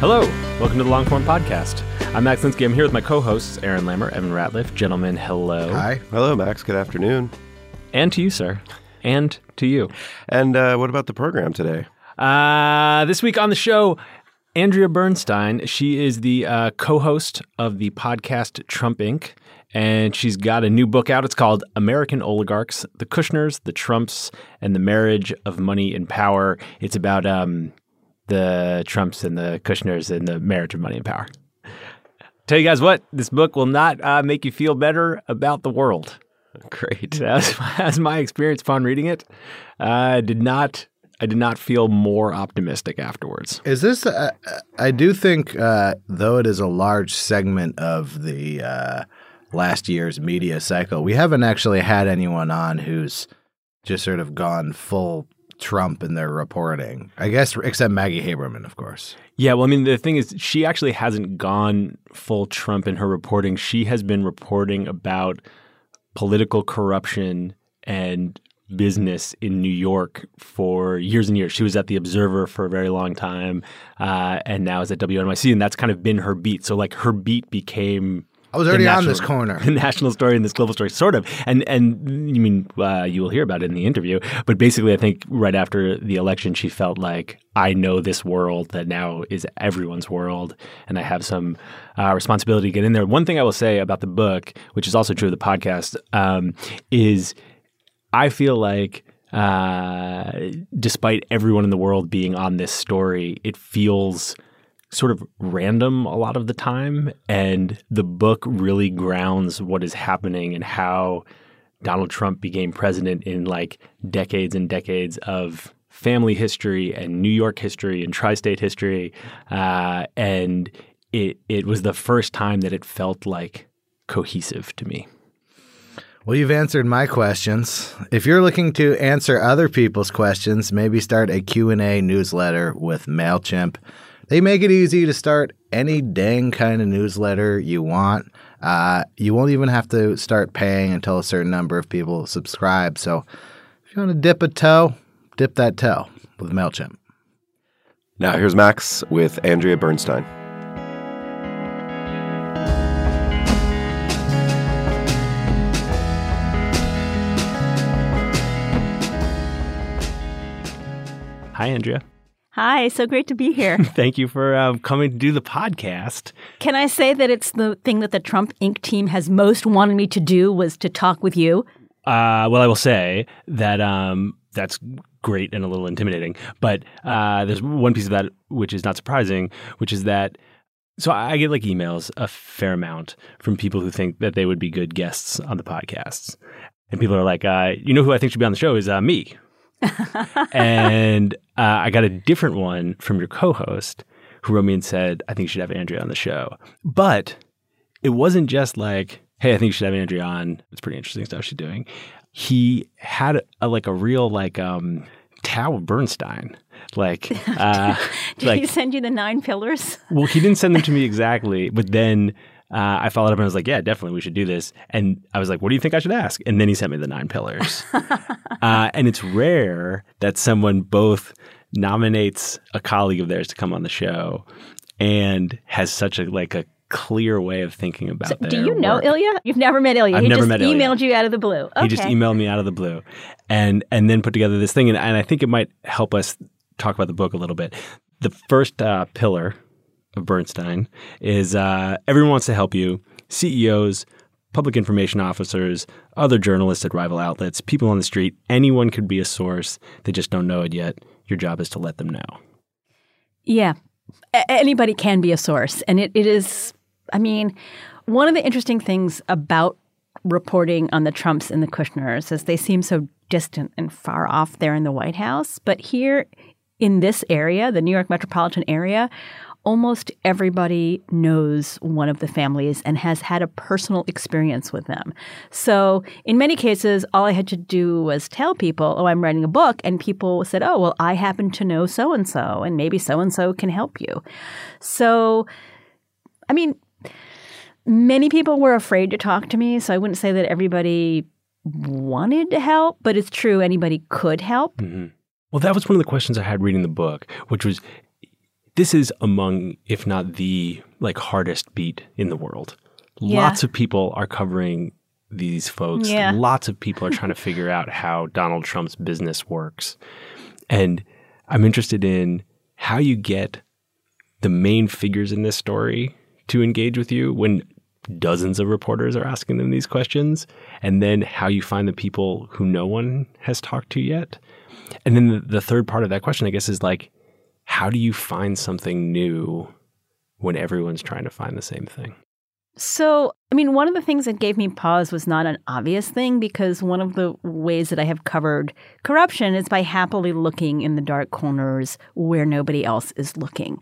Hello, welcome to the Longform Podcast. I'm Max Linsky. I'm here with my co-hosts Aaron Lammer, Evan Ratliff. Gentlemen, hello. Hi. Hello, Max. Good afternoon. And to you, sir. And to you. And uh, what about the program today? Uh, this week on the show, Andrea Bernstein. She is the uh, co-host of the podcast Trump Inc. And she's got a new book out. It's called American Oligarchs, The Kushners, the Trumps, and the Marriage of Money and Power. It's about um, the Trumps and the Kushners and the marriage of money and power. Tell you guys what, this book will not uh, make you feel better about the world. Great. As, as my experience upon reading it, I uh, did not I did not feel more optimistic afterwards. Is this? Uh, I do think, uh, though it is a large segment of the uh, last year's media cycle, we haven't actually had anyone on who's just sort of gone full Trump in their reporting. I guess, except Maggie Haberman, of course. Yeah, well, I mean, the thing is, she actually hasn't gone full Trump in her reporting. She has been reporting about political corruption and business in New York for years and years. She was at the Observer for a very long time, uh, and now is at WNYC, and that's kind of been her beat. So like her beat became. I was already national, on this corner. The national story and this global story, sort of, and and you mean uh, you will hear about it in the interview. But basically, I think right after the election, she felt like I know this world that now is everyone's world, and I have some uh, responsibility to get in there. One thing I will say about the book, which is also true of the podcast, um, is I feel like uh, despite everyone in the world being on this story, it feels sort of random a lot of the time. And the book really grounds what is happening and how Donald Trump became president in like decades and decades of family history and New York history and tri-state history. Uh, and it it was the first time that it felt like cohesive to me. Well, you've answered my questions. If you're looking to answer other people's questions, maybe start a Q&A newsletter with MailChimp. They make it easy to start any dang kind of newsletter you want. Uh, you won't even have to start paying until a certain number of people subscribe. So if you want to dip a toe, dip that toe with MailChimp. Now, here's Max with Andrea Bernstein. Hi, Andrea. Hi, so great to be here. Thank you for uh, coming to do the podcast. Can I say that it's the thing that the Trump Inc. team has most wanted me to do was to talk with you? Uh, well, I will say that um, that's great and a little intimidating. But uh, there's one piece of that which is not surprising, which is that so I get like emails a fair amount from people who think that they would be good guests on the podcasts. And people are like, uh, you know who I think should be on the show is uh, me. and uh, I got a different one from your co-host who wrote me and said, "I think you should have Andrea on the show." But it wasn't just like, "Hey, I think you should have Andrea on." It's pretty interesting stuff she's doing. He had a, like a real like um, Tao Bernstein. Like, uh, did like, he send you the nine pillars? well, he didn't send them to me exactly, but then uh, I followed up and I was like, yeah, definitely, we should do this. And I was like, what do you think I should ask? And then he sent me the nine pillars. uh, and it's rare that someone both nominates a colleague of theirs to come on the show and has such a like a clear way of thinking about So, do you know work. Ilya? You've never met Ilya. I've he never just met Ilya. emailed you out of the blue. Okay. He just emailed me out of the blue, and and then put together this thing, and, and I think it might help us talk about the book a little bit. The first uh, pillar of Bernstein is uh, everyone wants to help you. CEOs, public information officers, other journalists at rival outlets, people on the street, anyone could be a source. They just don't know it yet. Your job is to let them know. Yeah. A- anybody can be a source. And it, it is, I mean, one of the interesting things about reporting on the Trumps and the Kushners is they seem so distant and far off there in the White House. But here in this area, the New York metropolitan area, almost everybody knows one of the families and has had a personal experience with them. So, in many cases, all I had to do was tell people, oh, I'm writing a book. And people said, oh, well, I happen to know so and so, and maybe so and so can help you. So, I mean, many people were afraid to talk to me. So, I wouldn't say that everybody wanted to help, but it's true, anybody could help. Mm-hmm. Well, that was one of the questions I had reading the book, which was this is among, if not the like hardest beat in the world. Yeah. Lots of people are covering these folks. Yeah. Lots of people are trying to figure out how Donald Trump's business works. And I'm interested in how you get the main figures in this story to engage with you when dozens of reporters are asking them these questions, and then how you find the people who no one has talked to yet. And then the, the third part of that question, I guess, is like, how do you find something new when everyone's trying to find the same thing? So, I mean, one of the things that gave me pause was not an obvious thing because one of the ways that I have covered corruption is by happily looking in the dark corners where nobody else is looking.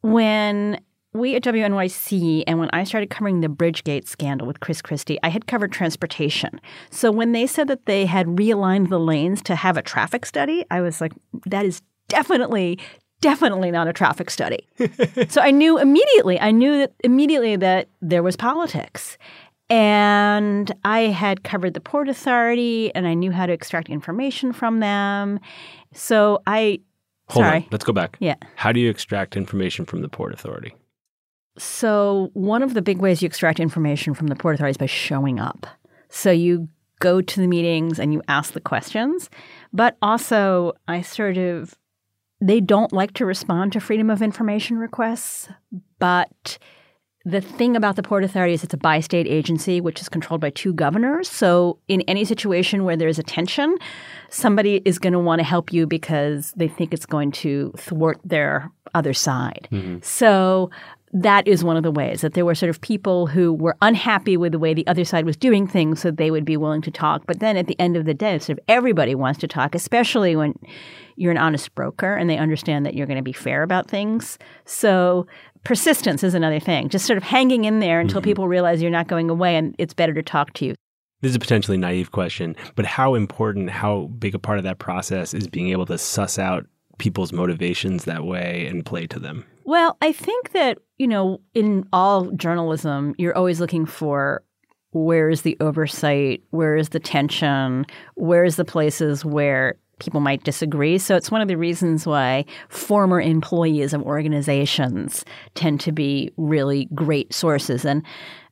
When we at WNYC and when I started covering the Bridgegate scandal with Chris Christie, I had covered transportation. So when they said that they had realigned the lanes to have a traffic study, I was like, that is definitely definitely not a traffic study. so I knew immediately, I knew that immediately that there was politics. And I had covered the Port Authority and I knew how to extract information from them. So I Hold sorry. on, let's go back. Yeah. How do you extract information from the Port Authority? So, one of the big ways you extract information from the Port Authority is by showing up. So, you go to the meetings and you ask the questions, but also I sort of, they don't like to respond to Freedom of Information requests, but the thing about the Port Authority is it's a bi state agency, which is controlled by two governors. So, in any situation where there's a tension, somebody is going to want to help you because they think it's going to thwart their other side. Mm-hmm. So, that is one of the ways that there were sort of people who were unhappy with the way the other side was doing things, so they would be willing to talk. But then at the end of the day, sort of everybody wants to talk, especially when you're an honest broker and they understand that you're going to be fair about things. So persistence is another thing, just sort of hanging in there until mm-hmm. people realize you're not going away and it's better to talk to you. This is a potentially naive question, but how important, how big a part of that process is being able to suss out people's motivations that way and play to them? Well, I think that, you know, in all journalism, you're always looking for where is the oversight, where is the tension, where is the places where people might disagree. So it's one of the reasons why former employees of organizations tend to be really great sources. And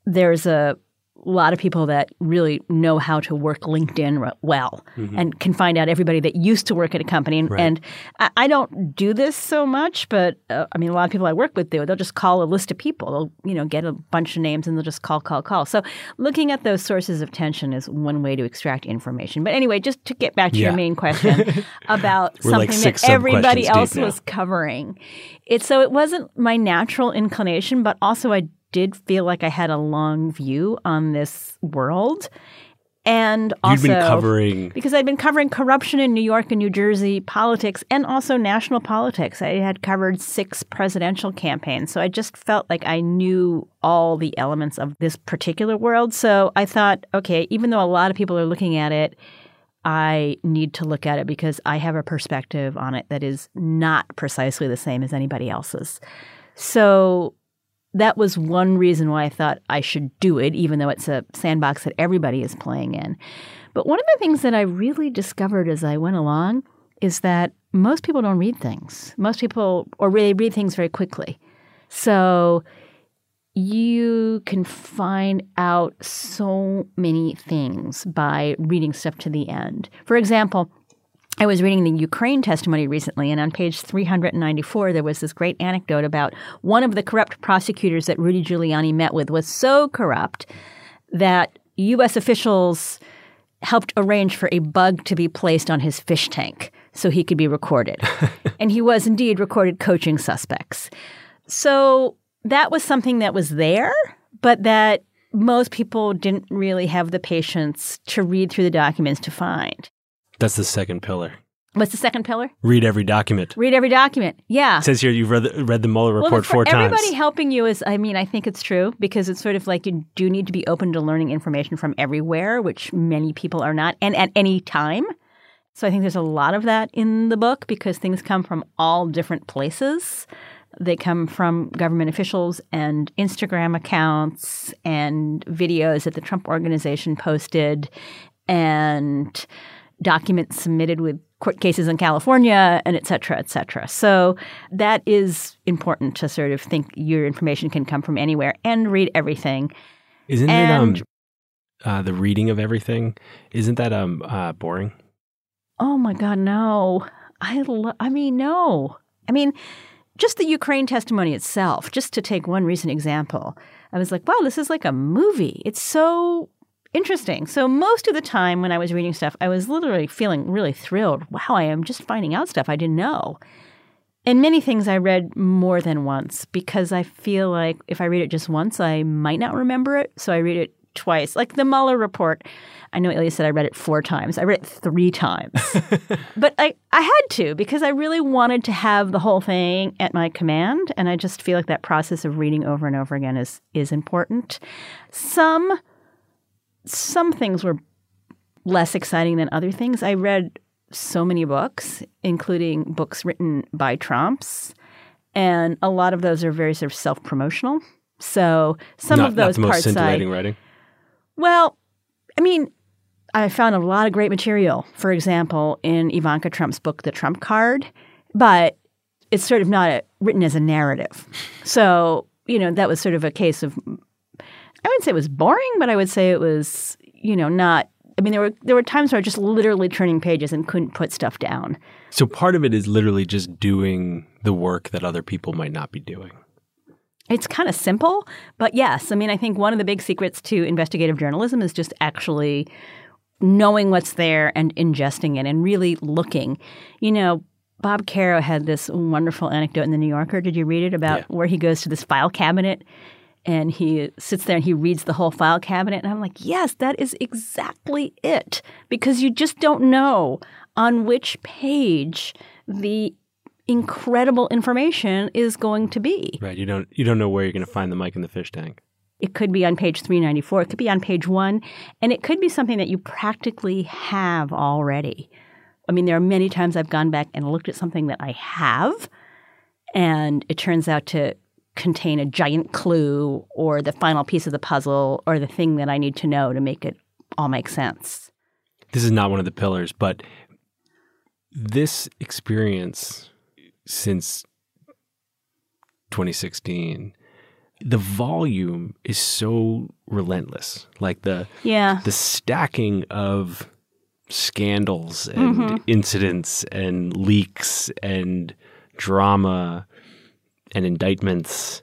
there's a lot of people that really know how to work LinkedIn well and can find out everybody that used to work at a company. And, Right. and I, I don't do this so much, but uh, I mean, a lot of people I work with do. They'll just call a list of people. They'll you know get a bunch of names and they'll just call, call, call. So looking at those sources of tension is one way to extract information. But anyway, just to get back to Yeah. your main question about like something six that everybody else now. was covering. It so it wasn't my natural inclination, but also I did feel like I had a long view on this world. And also covering because I'd been covering corruption in New York and New Jersey politics and also national politics. I had covered six presidential campaigns. So I just felt like I knew all the elements of this particular world. So I thought, okay, even though a lot of people are looking at it, I need to look at it because I have a perspective on it that is not precisely the same as anybody else's. So that was one reason why I thought I should do it, even though it's a sandbox that everybody is playing in. But one of the things that I really discovered as I went along is that most people don't read things. Most people, or they read things very quickly. So you can find out so many things by reading stuff to the end. For example, I was reading the Ukraine testimony recently, and on page 394, there was this great anecdote about one of the corrupt prosecutors that Rudy Giuliani met with was so corrupt that U.S. officials helped arrange for a bug to be placed on his fish tank so he could be recorded. and he was indeed recorded coaching suspects. So that was something that was there, but that most people didn't really have the patience to read through the documents to find. That's the second pillar. What's the second pillar? Read every document. Read every document. Yeah. It says here you've read the, read the Mueller report well, four everybody times. Everybody helping you is, I mean, I think it's true because it's sort of like you do need to be open to learning information from everywhere, which many people are not, and at any time. So I think there's a lot of that in the book because things come from all different places. They come from government officials and Instagram accounts and videos that the Trump organization posted and documents submitted with court cases in California and et cetera, et cetera. So that is important to sort of think your information can come from anywhere and read everything. Isn't and, it um uh, the reading of everything? Isn't that um uh, boring? Oh my God, no! I lo- I mean, no. I mean, just the Ukraine testimony itself. Just to take one recent example, I was like, wow, this is like a movie. It's so interesting. So most of the time when I was reading stuff, I was literally feeling really thrilled. Wow, I am just finding out stuff I didn't know. And many things I read more than once because I feel like if I read it just once, I might not remember it. So I read it twice. Like the Mueller report, I know Ilya said I read it four times. I read it three times. but I, I had to because I really wanted to have the whole thing at my command. And I just feel like that process of reading over and over again is is important. Some some things were less exciting than other things. I read so many books, including books written by Trumps, and a lot of those are very sort of self promotional. So some not, of those not the most parts scintillating I, writing. Well, I mean, I found a lot of great material. For example, in Ivanka Trump's book, The Trump Card, but it's sort of not a, written as a narrative. So you know that was sort of a case of I wouldn't say it was boring, but I would say it was, you know, not. I mean, there were there were times where I was just literally turning pages and couldn't put stuff down. So part of it is literally just doing the work that other people might not be doing. It's kind of simple, but yes, I mean, I think one of the big secrets to investigative journalism is just actually knowing what's there and ingesting it and really looking. You know, Bob Caro had this wonderful anecdote in the New Yorker. Did you read it about Yeah. where he goes to this file cabinet and he sits there and he reads the whole file cabinet? And I'm like, yes, that is exactly it. Because you just don't know on which page the incredible information is going to be. Right. You don't you don't know where you're going to find the mic in the fish tank. It could be on page 394, it could be on page one, and it could be something that you practically have already. I mean, there are many times I've gone back and looked at something that I have, and it turns out to contain a giant clue or the final piece of the puzzle or the thing that I need to know to make it all make sense. This is not one of the pillars, but this experience since 2016 the volume is so relentless like the Yeah. the stacking of scandals and Mm-hmm. incidents and leaks and drama and indictments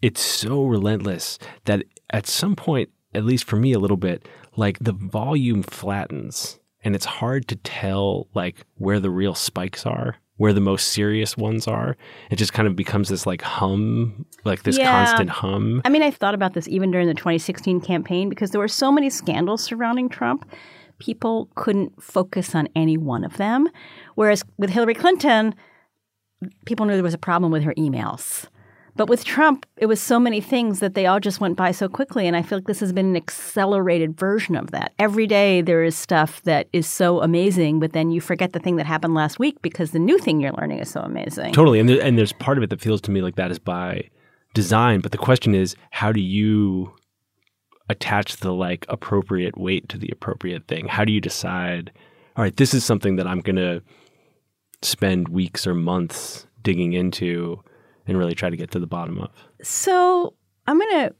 it's so relentless that at some point at least for me a little bit like the volume flattens and it's hard to tell like where the real spikes are where the most serious ones are it just kind of becomes this like hum like this Yeah. constant hum I mean, I've thought about this even during the 2016 campaign because there were so many scandals surrounding Trump. People couldn't focus on any one of them. Whereas with Hillary Clinton, people knew there was a problem with her emails. But with Trump, it was so many things that they all just went by so quickly. And I feel like this has been an accelerated version of that. Every day there is stuff that is so amazing, but then you forget the thing that happened last week because the new thing you're learning is so amazing. Totally, and there, and there's part of it that feels to me like that is by design. But the question is, how do you attach the like appropriate weight to the appropriate thing? How do you decide? All right, this is something that I'm going to spend weeks or months digging into and really try to get to the bottom of? So I'm going to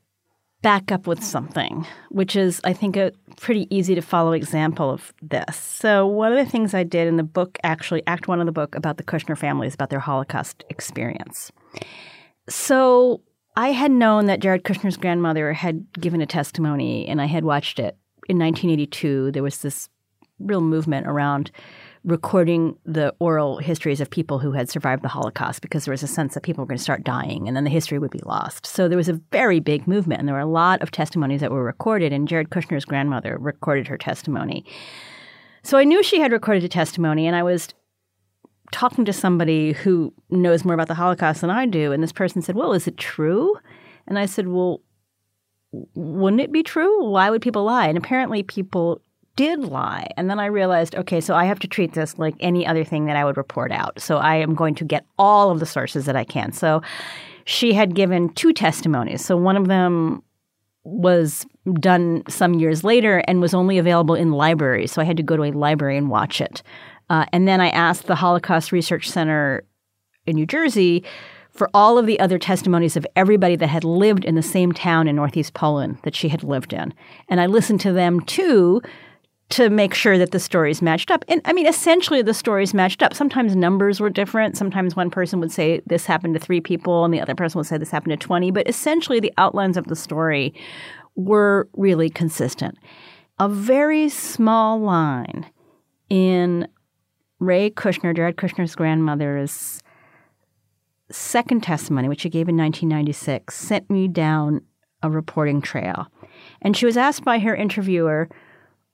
back up with something, which is, I think, a pretty easy to follow example of this. So, one of the things I did in the book, actually, Act One of the book about the Kushner family is about their Holocaust experience. So, I had known that Jared Kushner's grandmother had given a testimony, and I had watched it in 1982. There was this real movement around recording the oral histories of people who had survived the Holocaust because there was a sense that people were going to start dying and then the history would be lost. So there was a very big movement, and there were a lot of testimonies that were recorded, and Jared Kushner's grandmother recorded her testimony. So I knew she had recorded a testimony, and I was talking to somebody who knows more about the Holocaust than I do, and this person said, Well, is it true? And I said, Well, wouldn't it be true? Why would people lie? And apparently, people did lie. And then I realized, okay, so I have to treat this like any other thing that I would report out. So I am going to get all of the sources that I can. So she had given two testimonies. So one of them was done some years later and was only available in libraries. So I had to go to a library and watch it. Uh, and then I asked the Holocaust Research Center in New Jersey for all of the other testimonies of everybody that had lived in the same town in Northeast Poland that she had lived in. And I listened to them too to make sure that the stories matched up. And I mean, essentially, the stories matched up. Sometimes numbers were different. Sometimes one person would say this happened to three people, and the other person would say this happened to 20. But essentially, the outlines of the story were really consistent. A very small line in Rae Kushner, Jared Kushner's grandmother's second testimony, which she gave in 1996, sent me down a reporting trail. And she was asked by her interviewer,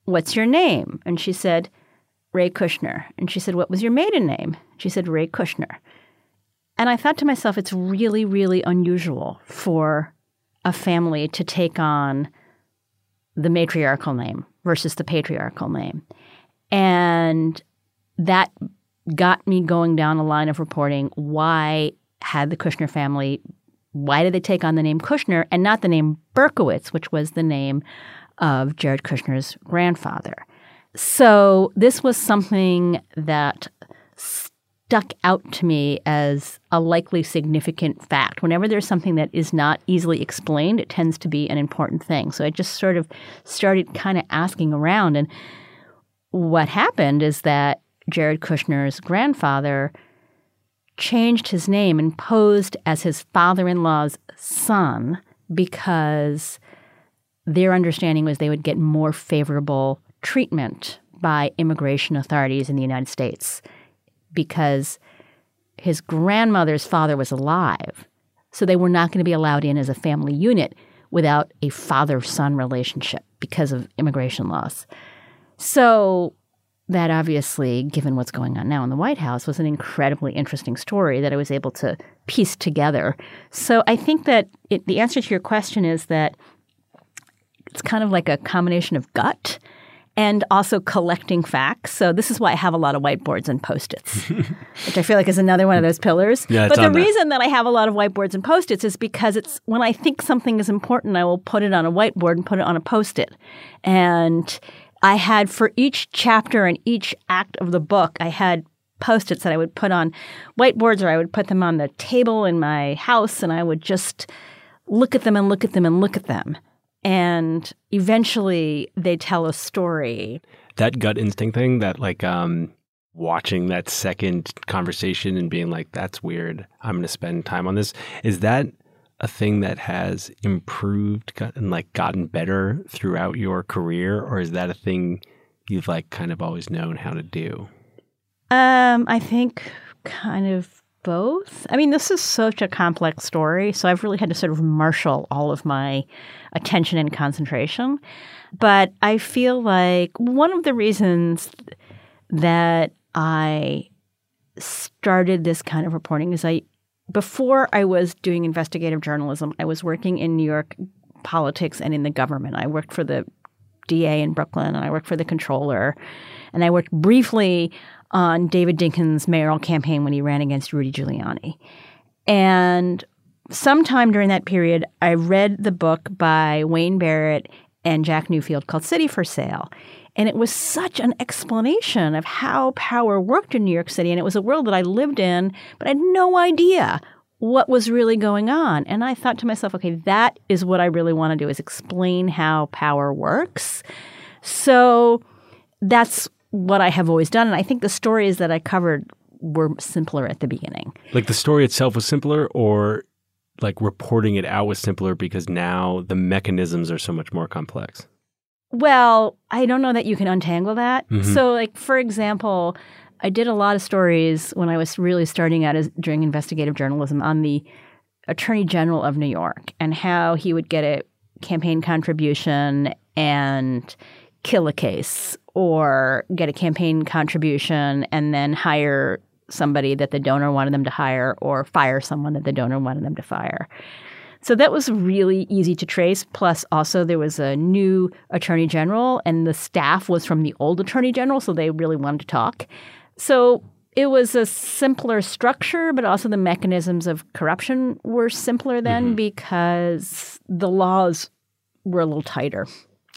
What's your name? And she said, Rae Kushner. And she said, What was your maiden name? She said, Rae Kushner. And I thought to myself, it's really, really unusual for a family to take on the matriarchal name versus the patriarchal name. And that got me going down a line of reporting why had the Kushner family, why did they take on the name Kushner and not the name Berkowitz, which was the name of Jared Kushner's grandfather. So this was something that stuck out to me as a likely significant fact. Whenever there's something that is not easily explained, it tends to be an important thing. So I just sort of started kind of asking around. And what happened is that Jared Kushner's grandfather changed his name and posed as his father in law's son because their understanding was they would get more favorable treatment by immigration authorities in the United States because his grandmother's father was alive. So they were not going to be allowed in as a family unit without a father son relationship because of immigration laws. So that obviously, given what's going on now in the White House, was an incredibly interesting story that I was able to piece together. So I think that it, the answer to your question is that it's kind of like a combination of gut and also collecting facts. So this is why I have a lot of whiteboards and post-its, which I feel like is another one of those pillars. Yeah, but the that. reason that I have a lot of whiteboards and post-its is because it's when I think something is important, I will put it on a whiteboard and put it on a post-it. And I had for each chapter and each act of the book, I had post-its that I would put on whiteboards or I would put them on the table in my house and I would just look at them and look at them and look at them and eventually they tell a story. That gut instinct thing, that like um, watching that second conversation and being like, that's weird. I'm going to spend time on this. Is that a thing that has improved and like gotten better throughout your career? Or is that a thing you've like kind of always known how to do? Um, I think kind of both. I mean, this is such a complex story, so I've really had to sort of marshal all of my attention and concentration. But I feel like one of the reasons that I started this kind of reporting is I before I was doing investigative journalism, I was working in New York politics and in the government. I worked for the DA in Brooklyn and I worked for the controller. And I worked briefly on David Dinkins' mayoral campaign when he ran against Rudy Giuliani. And sometime during that period, I read the book by Wayne Barrett and Jack Newfield called City for Sale. And it was such an explanation of how power worked in New York City. And it was a world that I lived in, but I had no idea what was really going on. And I thought to myself, okay, that is what I really want to do is explain how power works. So that's what I have always done. And I think the stories that I covered were simpler at the beginning. Like the story itself was simpler, or like reporting it out was simpler because now the mechanisms are so much more complex? Well, I don't know that you can untangle that. Mm-hmm. So, like, for example, I did a lot of stories when I was really starting out as doing investigative journalism on the Attorney General of New York and how he would get a campaign contribution and kill a case or get a campaign contribution and then hire somebody that the donor wanted them to hire or fire someone that the donor wanted them to fire. So that was really easy to trace. Plus, also, there was a new attorney general, and the staff was from the old attorney general, so they really wanted to talk. So it was a simpler structure, but also the mechanisms of corruption were simpler then mm-hmm. because the laws were a little tighter.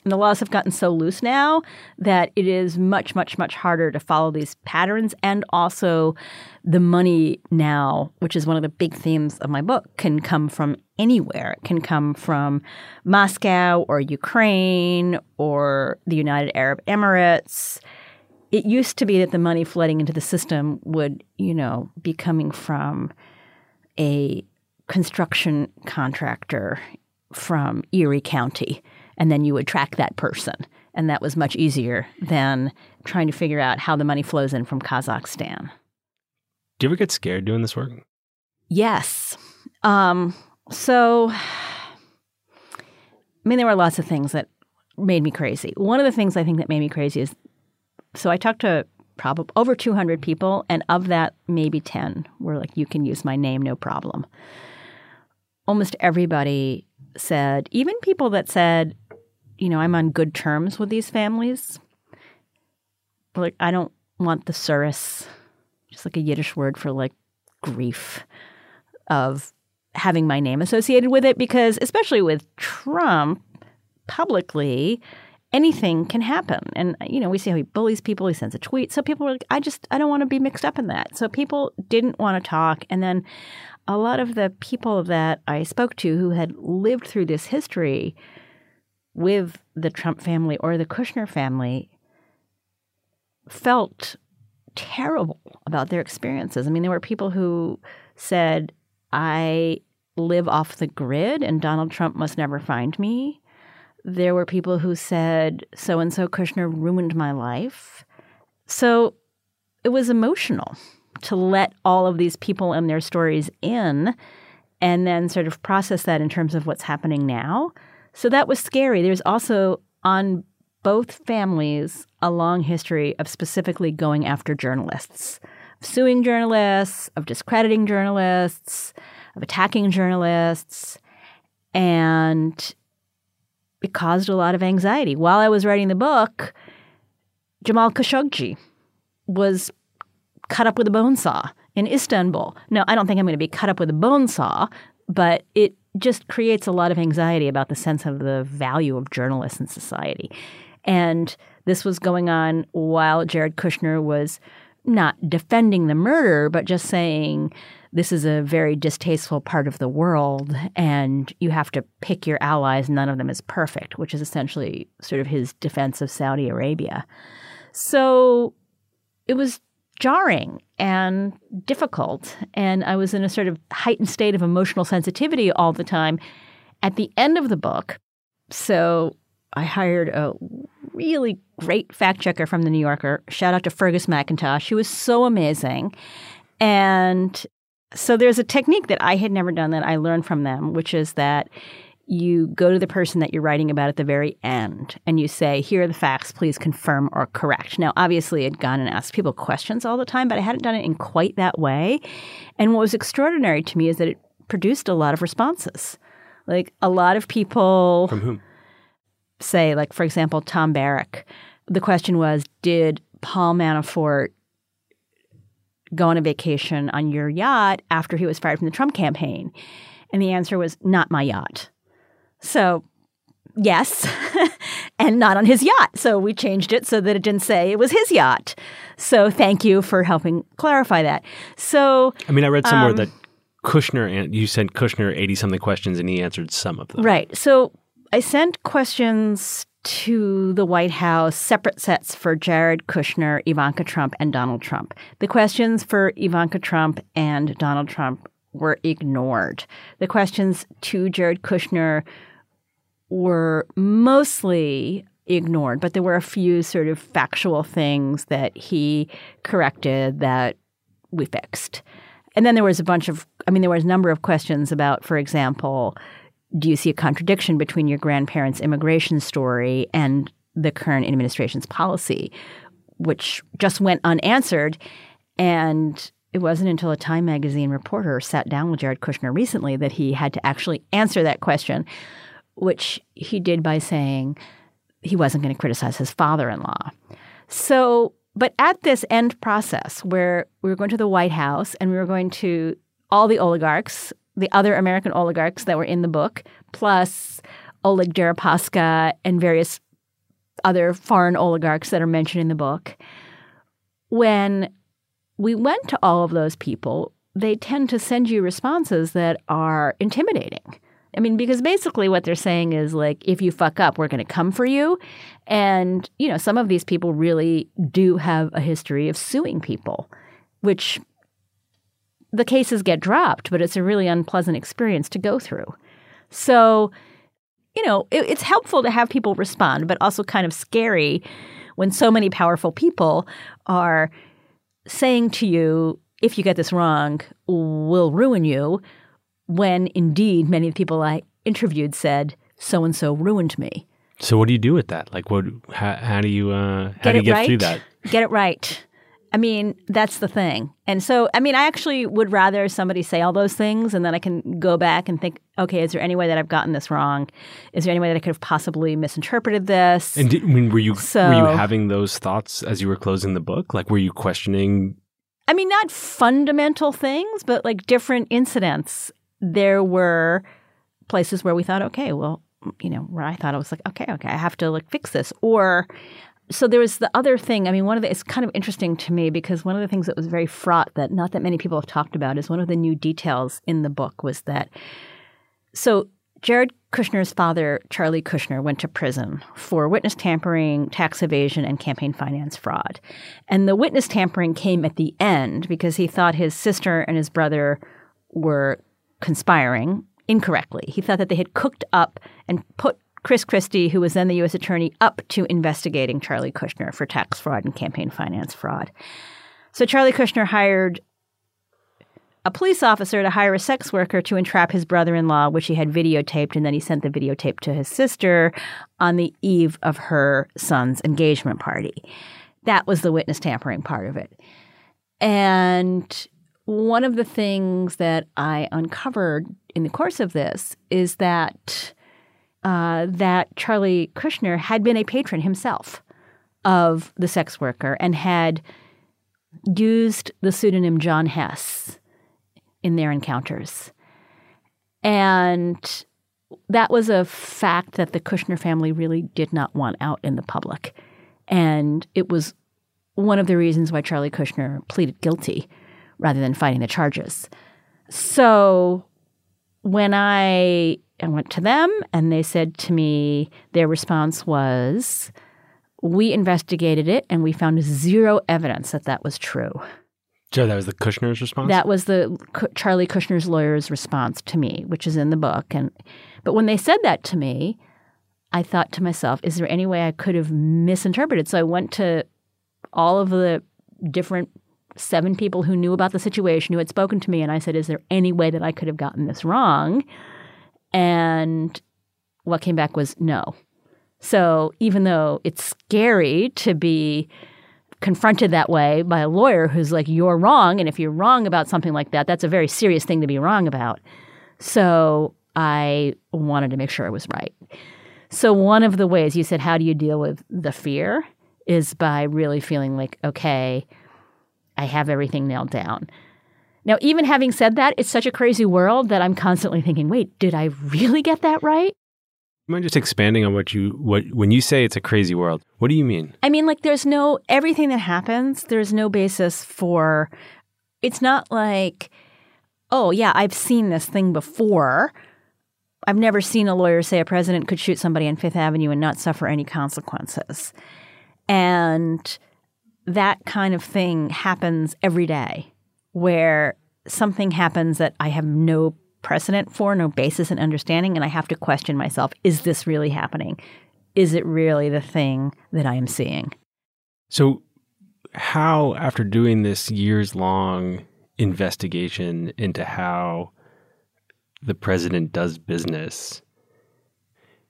And the laws have gotten so loose now that it is much, much, much harder to follow these patterns. And also, the money now, which is one of the big themes of my book, can come from anywhere. It can come from Moscow or Ukraine or the United Arab Emirates. It used to be that the money flooding into the system would, you know, be coming from a construction contractor from Erie County and then you would track that person. And that was much easier than trying to figure out how the money flows in from Kazakhstan. Do you ever get scared doing this work? Yes. Um, so, I mean, there were lots of things that made me crazy. One of the things I think that made me crazy is so I talked to probably over 200 people, and of that, maybe 10 were like, you can use my name, no problem. Almost everybody said, even people that said, you know, I'm on good terms with these families. like, I don't want the tsuris, just like a Yiddish word for like grief of having my name associated with it, because especially with Trump publicly, anything can happen. And, you know, we see how he bullies people, he sends a tweet. So people were like, I just, I don't want to be mixed up in that. So people didn't want to talk. And then a lot of the people that I spoke to who had lived through this history with the Trump family or the Kushner family felt terrible about their experiences. I mean, there were people who said, I live off the grid and Donald Trump must never find me. There were people who said, so and so Kushner ruined my life. So it was emotional to let all of these people and their stories in and then sort of process that in terms of what's happening now. So that was scary. There's also on both families a long history of specifically going after journalists, of suing journalists, of discrediting journalists, of attacking journalists. And it caused a lot of anxiety. While I was writing the book, Jamal Khashoggi was cut up with a bone saw in Istanbul. Now, I don't think I'm going to be cut up with a bone saw, but it just creates a lot of anxiety about the sense of the value of journalists in society. And this was going on while Jared Kushner was not defending the murder, but just saying this is a very distasteful part of the world and you have to pick your allies. None of them is perfect, which is essentially sort of his defense of Saudi Arabia. So it was jarring and difficult. And I was in a sort of heightened state of emotional sensitivity all the time. At the end of the book, so I hired a really great fact checker from the New Yorker. Shout out to Fergus McIntosh. She was so amazing. And so there's a technique that I had never done that I learned from them, which is that you go to the person that you're writing about at the very end and you say, Here are the facts, please confirm or correct. Now, obviously, I'd gone and asked people questions all the time, but I hadn't done it in quite that way. And what was extraordinary to me is that it produced a lot of responses. Like a lot of people. From whom? Say, like, for example, Tom Barrack. The question was Did Paul Manafort go on a vacation on your yacht after he was fired from the Trump campaign? And the answer was, Not my yacht. So yes, and not on his yacht. So we changed it so that it didn't say it was his yacht. So thank you for helping clarify that. So I mean, I read somewhere Um, that Kushner and you sent Kushner eighty something questions, and he answered some of them. Right. So I sent questions to the White House, separate sets for Jared Kushner, Ivanka Trump, and Donald Trump. The questions for Ivanka Trump and Donald Trump were ignored. The questions to Jared Kushner were mostly ignored, but there were a few sort of factual things that he corrected that we fixed. And then there was a bunch of, I mean, there was a number of questions about, for example, do you see a contradiction between your grandparents' immigration story and the current administration's policy, which just went unanswered. And it wasn't until a Time magazine reporter sat down with Jared Kushner recently that he had to actually answer that question, which he did by saying he wasn't going to criticize his father in law. So, but at this end process where we were going to the White House and we were going to all the oligarchs, the other American oligarchs that were in the book, plus Oleg Deripaska and various other foreign oligarchs that are mentioned in the book. When we went to all of those people, they tend to send you responses that are intimidating. I mean, because basically what they're saying is like, if you fuck up, we're going to come for you. And, you know, some of these people really do have a history of suing people, which the cases get dropped, but it's a really unpleasant experience to go through. So, you know, it, it's helpful to have people respond, but also kind of scary when so many powerful people are saying to you, if you get this wrong, we'll ruin you, when indeed many of the people I interviewed said, so and so ruined me. So what do you do with that? Like, what? How, how do you? Uh, how Get do you get right. through that? Get it right. I mean, that's the thing. And so, I mean, I actually would rather somebody say all those things and then I can go back and think, okay, is there any way that I've gotten this wrong? Is there any way that I could have possibly misinterpreted this? And did, I mean, were you were you having those thoughts as you were closing the book? Like, were you questioning? I mean, not fundamental things, but like different incidents. There were places where we thought, okay, well, you know, where I thought I was like, okay, okay, I have to like fix this. Or so there was the other thing. I mean, one of the it's kind of interesting to me because one of the things that was very fraught that not that many people have talked about is one of the new details in the book was that so Jared Kushner's father, Charlie Kushner, went to prison for witness tampering, tax evasion, and campaign finance fraud. And the witness tampering came at the end because he thought his sister and his brother were conspiring incorrectly. He thought that they had cooked up and put Chris Christie, who was then the U.S. attorney, up to investigating Charlie Kushner for tax fraud and campaign finance fraud. So Charlie Kushner hired a police officer to hire a sex worker to entrap his brother in law, which he had videotaped, and then he sent the videotape to his sister on the eve of her son's engagement party. That was the witness tampering part of it. And one of the things that I uncovered in the course of this is that uh, that Charlie Kushner had been a patron himself of the sex worker and had used the pseudonym John Hess in their encounters. And that was a fact that the Kushner family really did not want out in the public. And it was one of the reasons why Charlie Kushner pleaded guilty rather than fighting the charges. So when I, I went to them and they said to me, their response was, we investigated it and we found zero evidence that that was true. Joe, that was the Kushner's response. That was the Charlie Kushner's lawyer's response to me, which is in the book. And but when they said that to me, I thought to myself, is there any way I could have misinterpreted? So I went to all of the different seven people who knew about the situation, who had spoken to me, and I said, is there any way that I could have gotten this wrong? And what came back was no. So even though it's scary to be confronted that way by a lawyer who's like, you're wrong. And if you're wrong about something like that, that's a very serious thing to be wrong about. So I wanted to make sure I was right. So one of the ways you said, how do you deal with the fear? Is by really feeling like, okay, I have everything nailed down. Now, even having said that, it's such a crazy world that I'm constantly thinking, wait, did I really get that right? Mind just expanding on what you what when you say it's a crazy world? What do you mean? I mean, like, there's no everything that happens. There's no basis for. It's not like, oh yeah, I've seen this thing before. I've never seen a lawyer say a president could shoot somebody on Fifth Avenue and not suffer any consequences, and that kind of thing happens every day, where something happens that I have no precedent for, no basis in understanding, and I have to question myself is this really happening? Is it really the thing that I am seeing? So, how, after doing this years long investigation into how the president does business,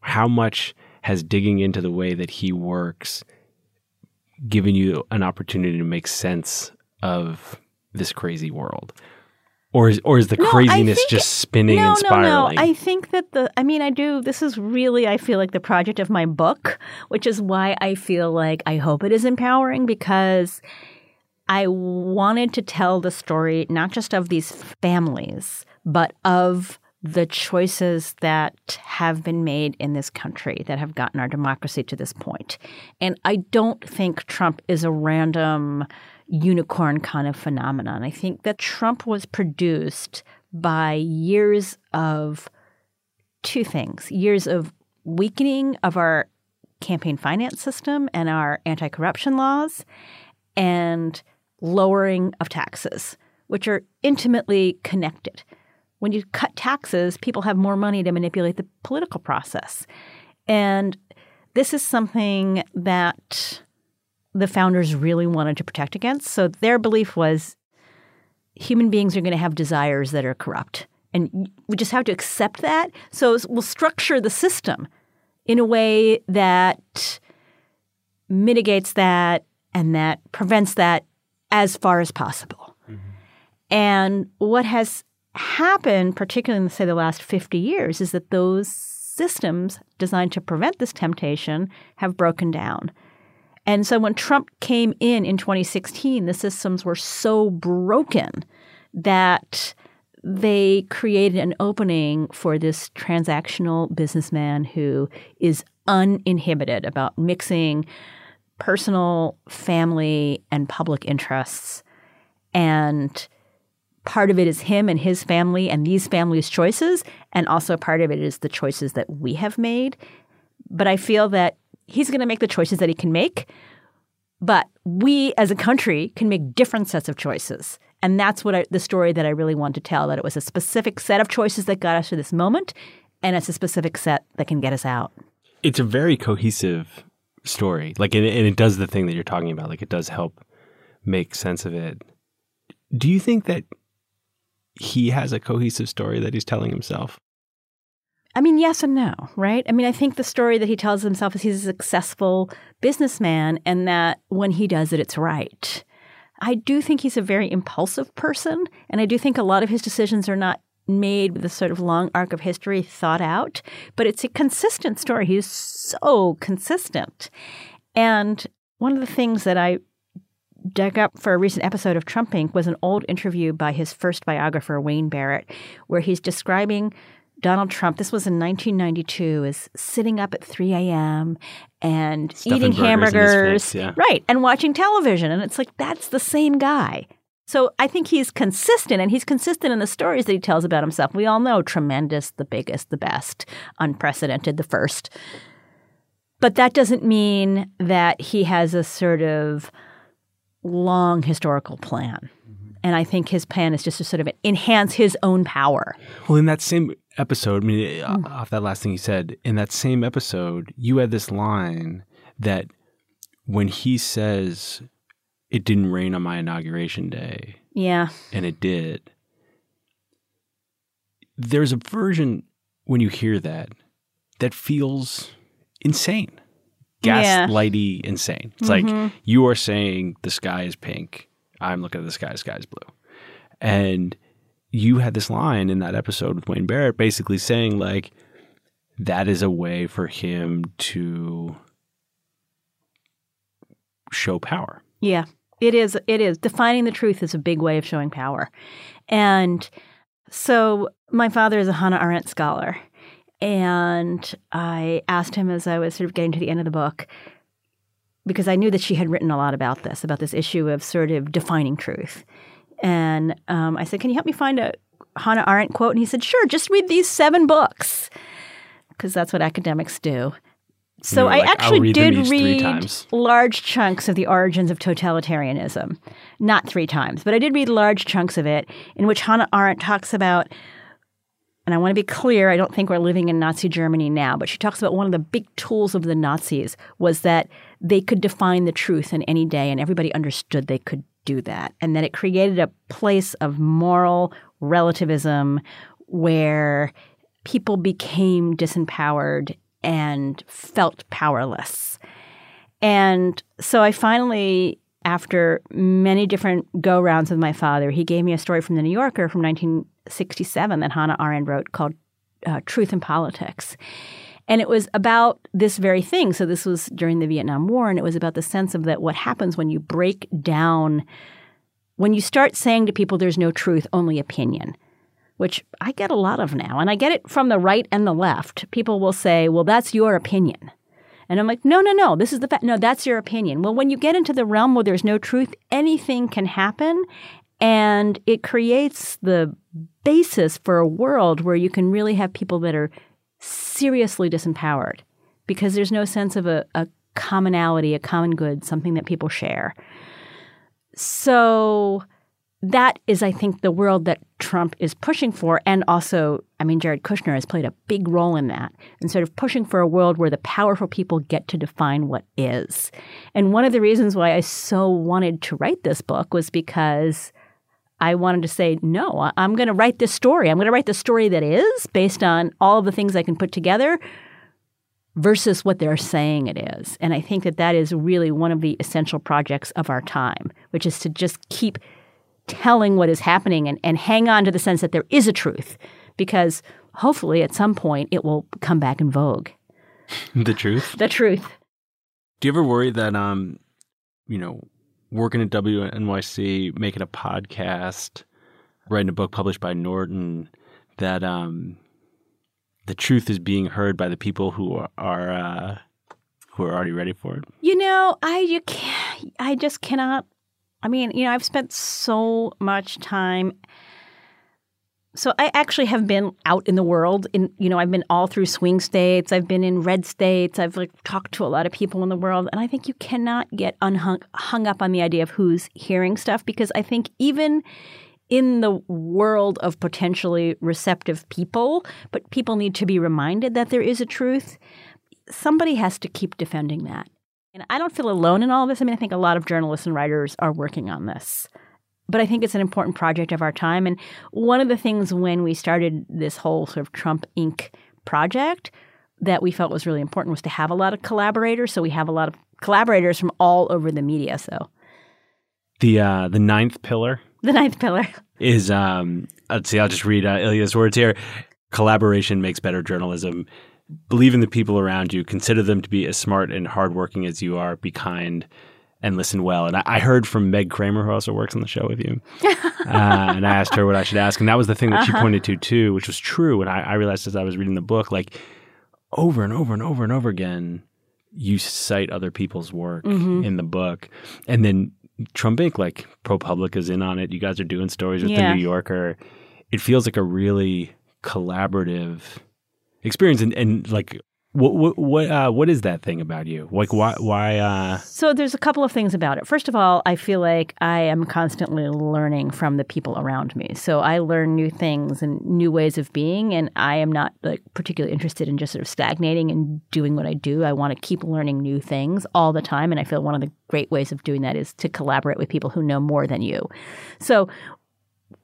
how much has digging into the way that he works given you an opportunity to make sense of this crazy world? or is or is the No, craziness think- just spinning no, and spiraling? No, no, I think that the, I mean, I do, this is really, I feel like the project of my book, which is why I feel like I hope it is empowering because I wanted to tell the story not just of these families, but of the choices that have been made in this country that have gotten our democracy to this point. And I don't think Trump is a random unicorn kind of phenomenon. I think that Trump was produced by years of two things years of weakening of our campaign finance system and our anti corruption laws, and lowering of taxes, which are intimately connected. When you cut taxes, people have more money to manipulate the political process. And this is something that the founders really wanted to protect against. So their belief was human beings are going to have desires that are corrupt. And we just have to accept that. So we'll structure the system in a way that mitigates that and that prevents that as far as possible. Mm-hmm. And what has happened, particularly in, say, the last 50 years, is that those systems designed to prevent this temptation have broken down. And so when Trump came in in 2016, the systems were so broken that they created an opening for this transactional businessman who is uninhibited about mixing personal, family, and public interests. And part of it is him and his family and these families' choices, and also part of it is the choices that we have made. But I feel that he's going to make the choices that he can make, but we as a country can make different sets of choices. And that's what I, the story that I really want to tell that it was a specific set of choices that got us to this moment, and it's a specific set that can get us out. it's a very cohesive story. Like, and, and it does the thing that you're talking about. Like, it does help make sense of it. Do you think that he has a cohesive story that he's telling himself? I mean, yes and no, right? I mean, I think the story that he tells himself is he's a successful businessman and that when he does it, it's right. I do think he's a very impulsive person, and I do think a lot of his decisions are not made with a sort of long arc of history thought out, but it's a consistent story. He's so consistent. And one of the things that I dug up for a recent episode of Trump Inc. was an old interview by his first biographer, Wayne Barrett, where he's describing Donald Trump, this was in 1992, is sitting up at 3 a.m. and Stuffing eating burgers in his hamburgers. face, yeah. Right. And watching television. And it's like, that's the same guy. So I think he's consistent, and he's consistent in the stories that he tells about himself. We all know tremendous, the biggest, the best, unprecedented, the first. But that doesn't mean that he has a sort of long historical plan. And I think his plan is just to sort of enhance his own power. Well, in that same episode, I mean, uh, off that last thing you said, in that same episode, you had this line that when he says, it didn't rain on my inauguration day, Yeah. and it did. There's a version when you hear that that feels insane, Yeah. gaslighty insane. It's Mhm. like you are saying the sky is pink. I'm looking at the sky, the sky is blue. And you had this line in that episode with Wayne Barrett basically saying, like, that is a way for him to show power. Yeah, it is. It is. Defining the truth is a big way of showing power. And so my father is a Hannah Arendt scholar. And I asked him as I was sort of getting to the end of the book, because I knew that she had written a lot about this, about this issue of sort of defining truth. And um, I said, Can you help me find a Hannah Arendt quote? And he said, Sure, just read these seven books, because that's what academics do. So I like, "I'll actually read did read large chunks of the origins of totalitarianism, not three times, but I did read large chunks of it in which Hannah Arendt talks about and I want to be clear, I don't think we're living in Nazi Germany now, but she talks about one of the big tools of the Nazis was that they could define the truth in any day, and everybody understood they could do that. And that it created a place of moral relativism where people became disempowered and felt powerless. And so I finally, after many different go rounds with my father, he gave me a story from the New Yorker from 1967 that Hannah Arendt wrote called uh, Truth in Politics. And it was about this very thing. So this was during the Vietnam War, and it was about the sense of that what happens when you break down, when you start saying to people there's no truth, only opinion which I get a lot of now. And I get it from the right and the left. People will say, well, that's your opinion. And I'm like, no, no, no, this is the fact. No, that's your opinion. Well, when you get into the realm where there's no truth, anything can happen. And it creates the basis for a world where you can really have people that are seriously disempowered because there's no sense of a, a commonality, a common good, something that people share. So that is, I think, the world that Trump is pushing for. And also, I mean, Jared Kushner has played a big role in that and sort of pushing for a world where the powerful people get to define what is. And one of the reasons why I so wanted to write this book was because I wanted to say, no, I'm going to write this story. I'm going to write the story that is based on all of the things I can put together versus what they're saying it is. And I think that that is really one of the essential projects of our time, which is to just keep telling what is happening and, and hang on to the sense that there is a truth because hopefully at some point it will come back in vogue. the truth. The truth. Do you ever worry that um, you know, working at WNYC, making a podcast, writing a book published by Norton, that um, the truth is being heard by the people who are, are uh, who are already ready for it? You know, I you can't, I just cannot. I mean, you know, I've spent so much time. So I actually have been out in the world. In you know, I've been all through swing states. I've been in red states. I've like talked to a lot of people in the world, and I think you cannot get unhung hung up on the idea of who's hearing stuff because I think even in the world of potentially receptive people, but people need to be reminded that there is a truth. Somebody has to keep defending that. And I don't feel alone in all of this. I mean, I think a lot of journalists and writers are working on this. But I think it's an important project of our time. And one of the things when we started this whole sort of Trump Inc. project that we felt was really important was to have a lot of collaborators. So we have a lot of collaborators from all over the media. So The uh, the ninth pillar the ninth pillar. is um, let's see. I'll just read uh, Ilya's words here. Collaboration makes better journalism. Believe in the people around you. Consider them to be as smart and hardworking as you are. Be kind and listen well. And I, I heard from Meg Kramer, who also works on the show with you, uh, and I asked her what I should ask, and that was the thing that she pointed to too, which was true. And I, I realized as I was reading the book, like over and over and over and over again, you cite other people's work in the book, and then Trump Inc. like ProPublica is in on it. You guys are doing stories with Yeah. the New Yorker. It feels like a really collaborative experience, and, and like what what what, uh, what is that thing about you? Like why why uh, So there's a couple of things about it. First of all, I feel like I am constantly learning from the people around me. So I learn new things and new ways of being, and I am not like particularly interested in just sort of stagnating and doing what I do. I want to keep learning new things all the time, and I feel one of the great ways of doing that is to collaborate with people who know more than you. So,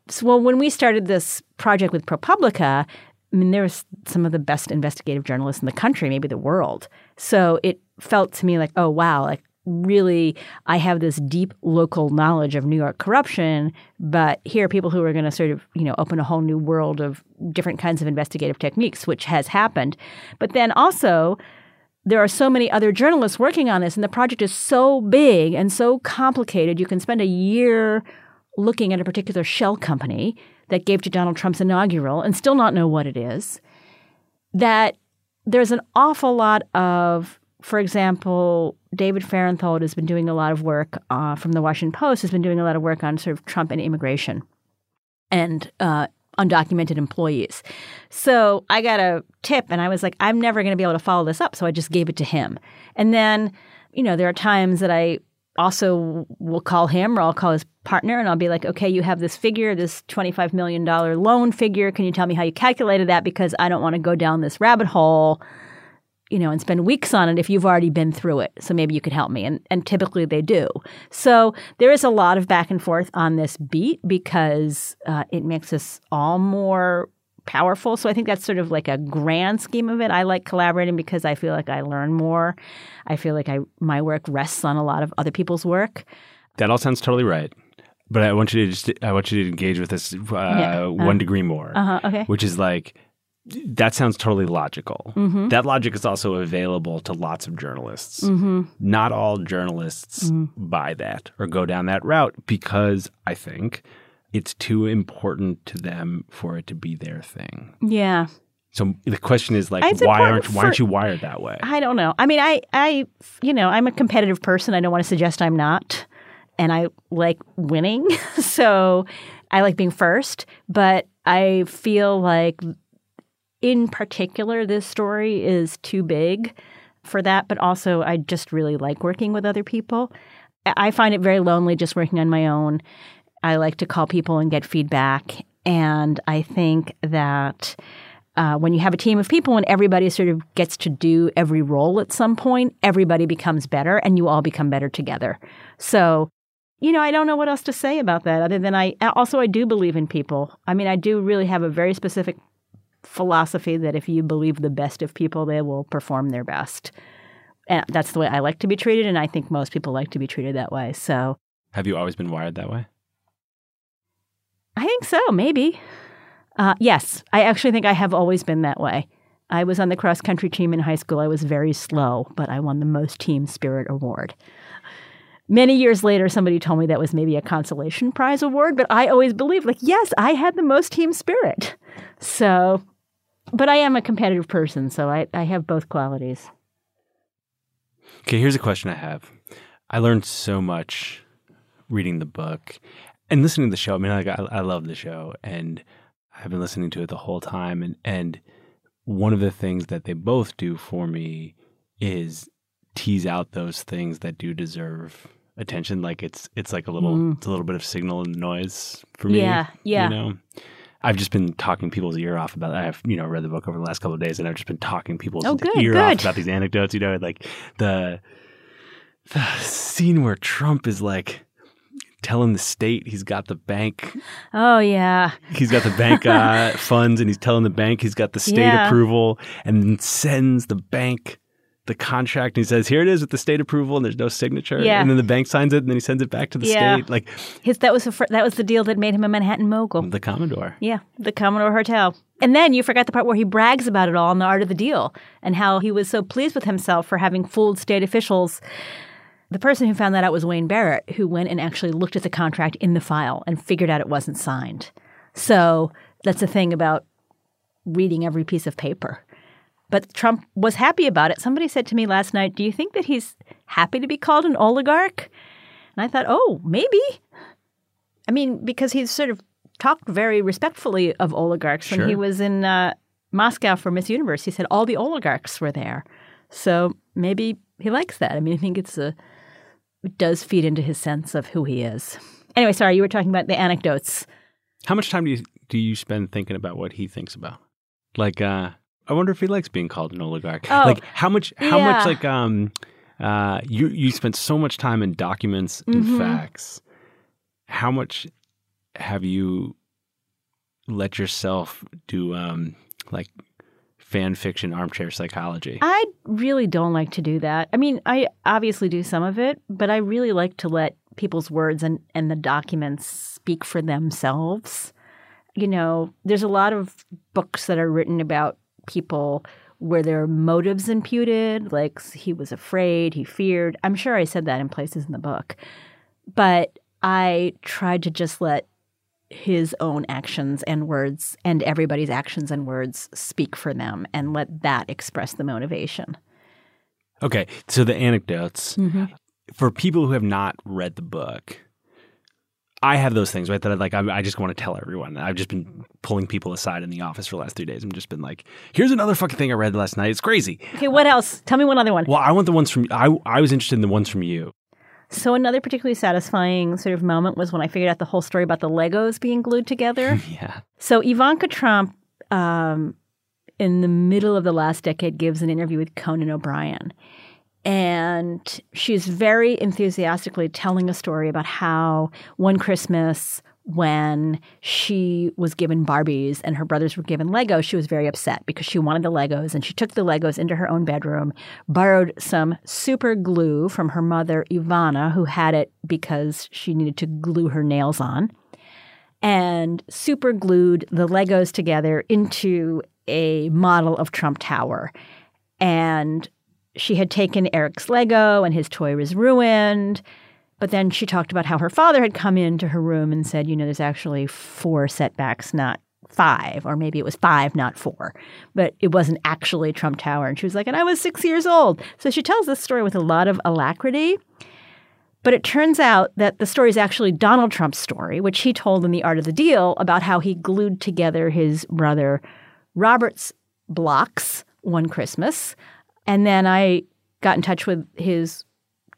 so when we started this project with ProPublica, I mean, there was some of the best investigative journalists in the country, maybe the world. So it felt to me like, oh, wow, like really, I have this deep local knowledge of New York corruption, but here are people who are going to sort of, you know, open a whole new world of different kinds of investigative techniques, which has happened. But then also, there are so many other journalists working on this, and the project is so big and so complicated. You can spend a year looking at a particular shell company that gave to Donald Trump's inaugural and still not know what it is. that there's an awful lot of, for example, David Fahrenthold has been doing a lot of work uh, from the Washington Post, has been doing a lot of work on sort of Trump and immigration and uh, undocumented employees. So I got a tip and I was like, I'm never going to be able to follow this up. So I just gave it to him. And then, you know, there are times that I also will call him or I'll call his partner and I'll be like, okay, you have this figure, this $25 million loan figure. Can you tell me how you calculated that? Because I don't want to go down this rabbit hole you know, and spend weeks on it if you've already been through it. So maybe you could help me. And and typically they do. So there is a lot of back and forth on this beat because uh, it makes us all more powerful. So I think that's sort of like a grand scheme of it. I like collaborating because I feel like I learn more. I feel like I my work rests on a lot of other people's work. That all sounds totally right. But I want you to just I want you to engage with this uh, yeah. uh, one degree more. Uh-huh, okay. Which is like that sounds totally logical. Mm-hmm. That logic is also available to lots of journalists. Mm-hmm. Not all journalists mm-hmm. buy that or go down that route because I think it's too important to them for it to be their thing. Yeah. So the question is like, it's why aren't why aren't you wired that way? I don't know. I mean, I I you know I'm a competitive person. I don't want to suggest I'm not, and I like winning. so I like being first, but I feel like in particular, this story is too big for that, but also I just really like working with other people. I find it very lonely just working on my own. I like to call people and get feedback. And I think that uh, when you have a team of people and everybody sort of gets to do every role at some point, everybody becomes better and you all become better together. So, you know, I don't know what else to say about that other than I also I do believe in people. I mean, I do really have a very specific philosophy that if you believe the best of people, they will perform their best. And that's the way I like to be treated, and I think most people like to be treated that way. So, have you always been wired that way? I think so, maybe. Uh, yes, I actually think I have always been that way. I was on the cross country team in high school. I was very slow, but I won the most team spirit award. Many years later, somebody told me that was maybe a consolation prize award, but I always believed, like, yes, I had the most team spirit. So but I am a competitive person, so I, I have both qualities. Okay, here's a question I have. I learned so much reading the book and listening to the show. I mean, like, I, I love the show, and I've been listening to it the whole time. And and one of the things that they both do for me is tease out those things that do deserve attention. Like it's it's like a little mm. it's a little bit of signal and noise for me. Yeah, yeah. You know. I've just been talking people's ear off about. I've you know read the book over the last couple of days, and I've just been talking people's oh, good, ear good. off about these anecdotes. You know, like the the scene where Trump is like telling the state he's got the bank. Oh yeah, he's got the bank uh, funds, and he's telling the bank he's got the state yeah. approval, and sends the bank the contract and he says, "Here it is with the state approval," and there's no signature. Yeah. And then the bank signs it, and then he sends it back to the yeah. state. Like his that was a, that was the deal that made him a Manhattan mogul. The Commodore. Yeah, the Commodore Hotel. And then you forgot the part where he brags about it all in the art of the deal and how he was so pleased with himself for having fooled state officials. The person who found that out was Wayne Barrett, who went and actually looked at the contract in the file and figured out it wasn't signed. So that's the thing about reading every piece of paper. But Trump was happy about it. Somebody said to me last night, Do you think that he's happy to be called an oligarch? And I thought, Oh, maybe. I mean, because he's sort of talked very respectfully of oligarchs sure. when he was in uh, Moscow for Miss Universe. He said all the oligarchs were there. So maybe he likes that. I mean, I think it's a it does feed into his sense of who he is. Anyway, sorry, you were talking about the anecdotes. How much time do you do you spend thinking about what he thinks about? Like, uh, I wonder if he likes being called an oligarch. Oh, like how much how yeah. much like um uh you you spent so much time in documents and Mhm. facts. How much have you let yourself do um like fan fiction armchair psychology? I really don't like to do that. I mean, I obviously do some of it, but I really like to let people's words and, and the documents speak for themselves. You know, there's a lot of books that are written about people where there are motives imputed, like he was afraid, he feared. I'm sure I said that in places in the book. But I tried to just let his own actions and words and everybody's actions and words speak for them and let that express the motivation. Okay, so the anecdotes mm-hmm. for people who have not read the book. I have those things right that I like. I, I just want to tell everyone. I've just been pulling people aside in the office for the last three days. I've just been like, "Here's another fucking thing I read last night. It's crazy." Okay, what else? Tell me one other one. Well, I want the ones from. I I was interested in the ones from you. So another particularly satisfying sort of moment was when I figured out the whole story about the Legos being glued together. Yeah. so Ivanka Trump, um, in the middle of the last decade, gives an interview with Conan O'Brien, and she's very enthusiastically telling a story about how one Christmas. When she was given Barbies and her brothers were given Legos, she was very upset because she wanted the Legos and she took the Legos into her own bedroom, borrowed some super glue from her mother, Ivana, who had it because she needed to glue her nails on, and super glued the Legos together into a model of Trump Tower. And she had taken Eric's Lego and his toy was ruined. But then she talked about how her father had come into her room and said, you know, there's actually four setbacks, not five, or maybe it was five, not four. But it wasn't actually Trump Tower. And she was like, and I was six years old. So she tells this story with a lot of alacrity. But it turns out that the story is actually Donald Trump's story, which he told in The Art of the Deal about how he glued together his brother Robert's blocks one Christmas. And then I got in touch with his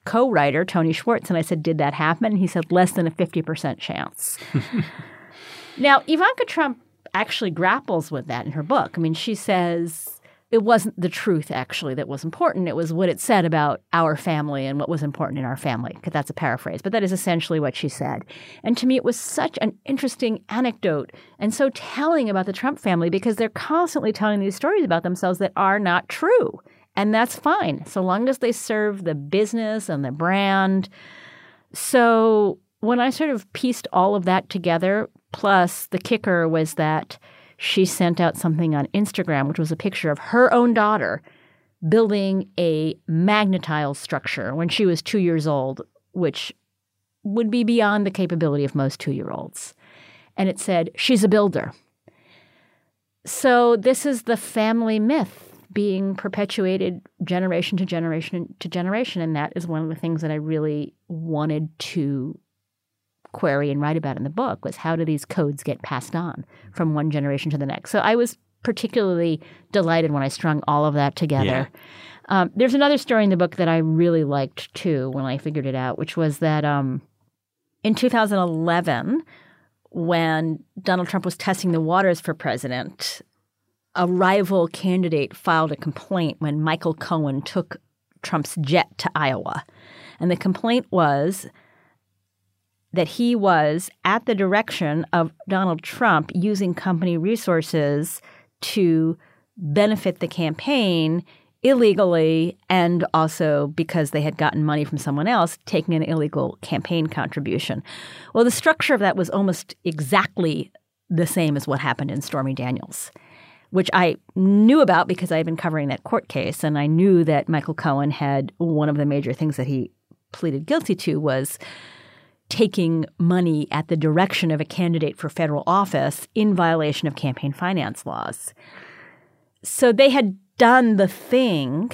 co writer, Tony Schwartz, and I said, Did that happen? And he said, Less than a 50% chance. now, Ivanka Trump actually grapples with that in her book. I mean, she says it wasn't the truth actually that was important. It was what it said about our family and what was important in our family. That's a paraphrase, but that is essentially what she said. And to me, it was such an interesting anecdote and so telling about the Trump family because they're constantly telling these stories about themselves that are not true. And that's fine, so long as they serve the business and the brand. So when I sort of pieced all of that together, plus the kicker was that she sent out something on Instagram, which was a picture of her own daughter building a magnetile structure when she was two years old, which would be beyond the capability of most two year olds. And it said, She's a builder. So this is the family myth being perpetuated generation to generation to generation. And that is one of the things that I really wanted to query and write about in the book was how do these codes get passed on from one generation to the next. So I was particularly delighted when I strung all of that together. Um, there's another story in the book that I really liked too when I figured it out, which was that um, in 2011, when Donald Trump was testing the waters for president, a rival candidate filed a complaint when Michael Cohen took Trump's jet to Iowa. And the complaint was that he was at the direction of Donald Trump using company resources to benefit the campaign illegally and also because they had gotten money from someone else taking an illegal campaign contribution. Well, the structure of that was almost exactly the same as what happened in Stormy Daniels, which I knew about because I had been covering that court case and I knew that Michael Cohen had one of the major things that he pleaded guilty to was taking money at the direction of a candidate for federal office in violation of campaign finance laws. So they had done the thing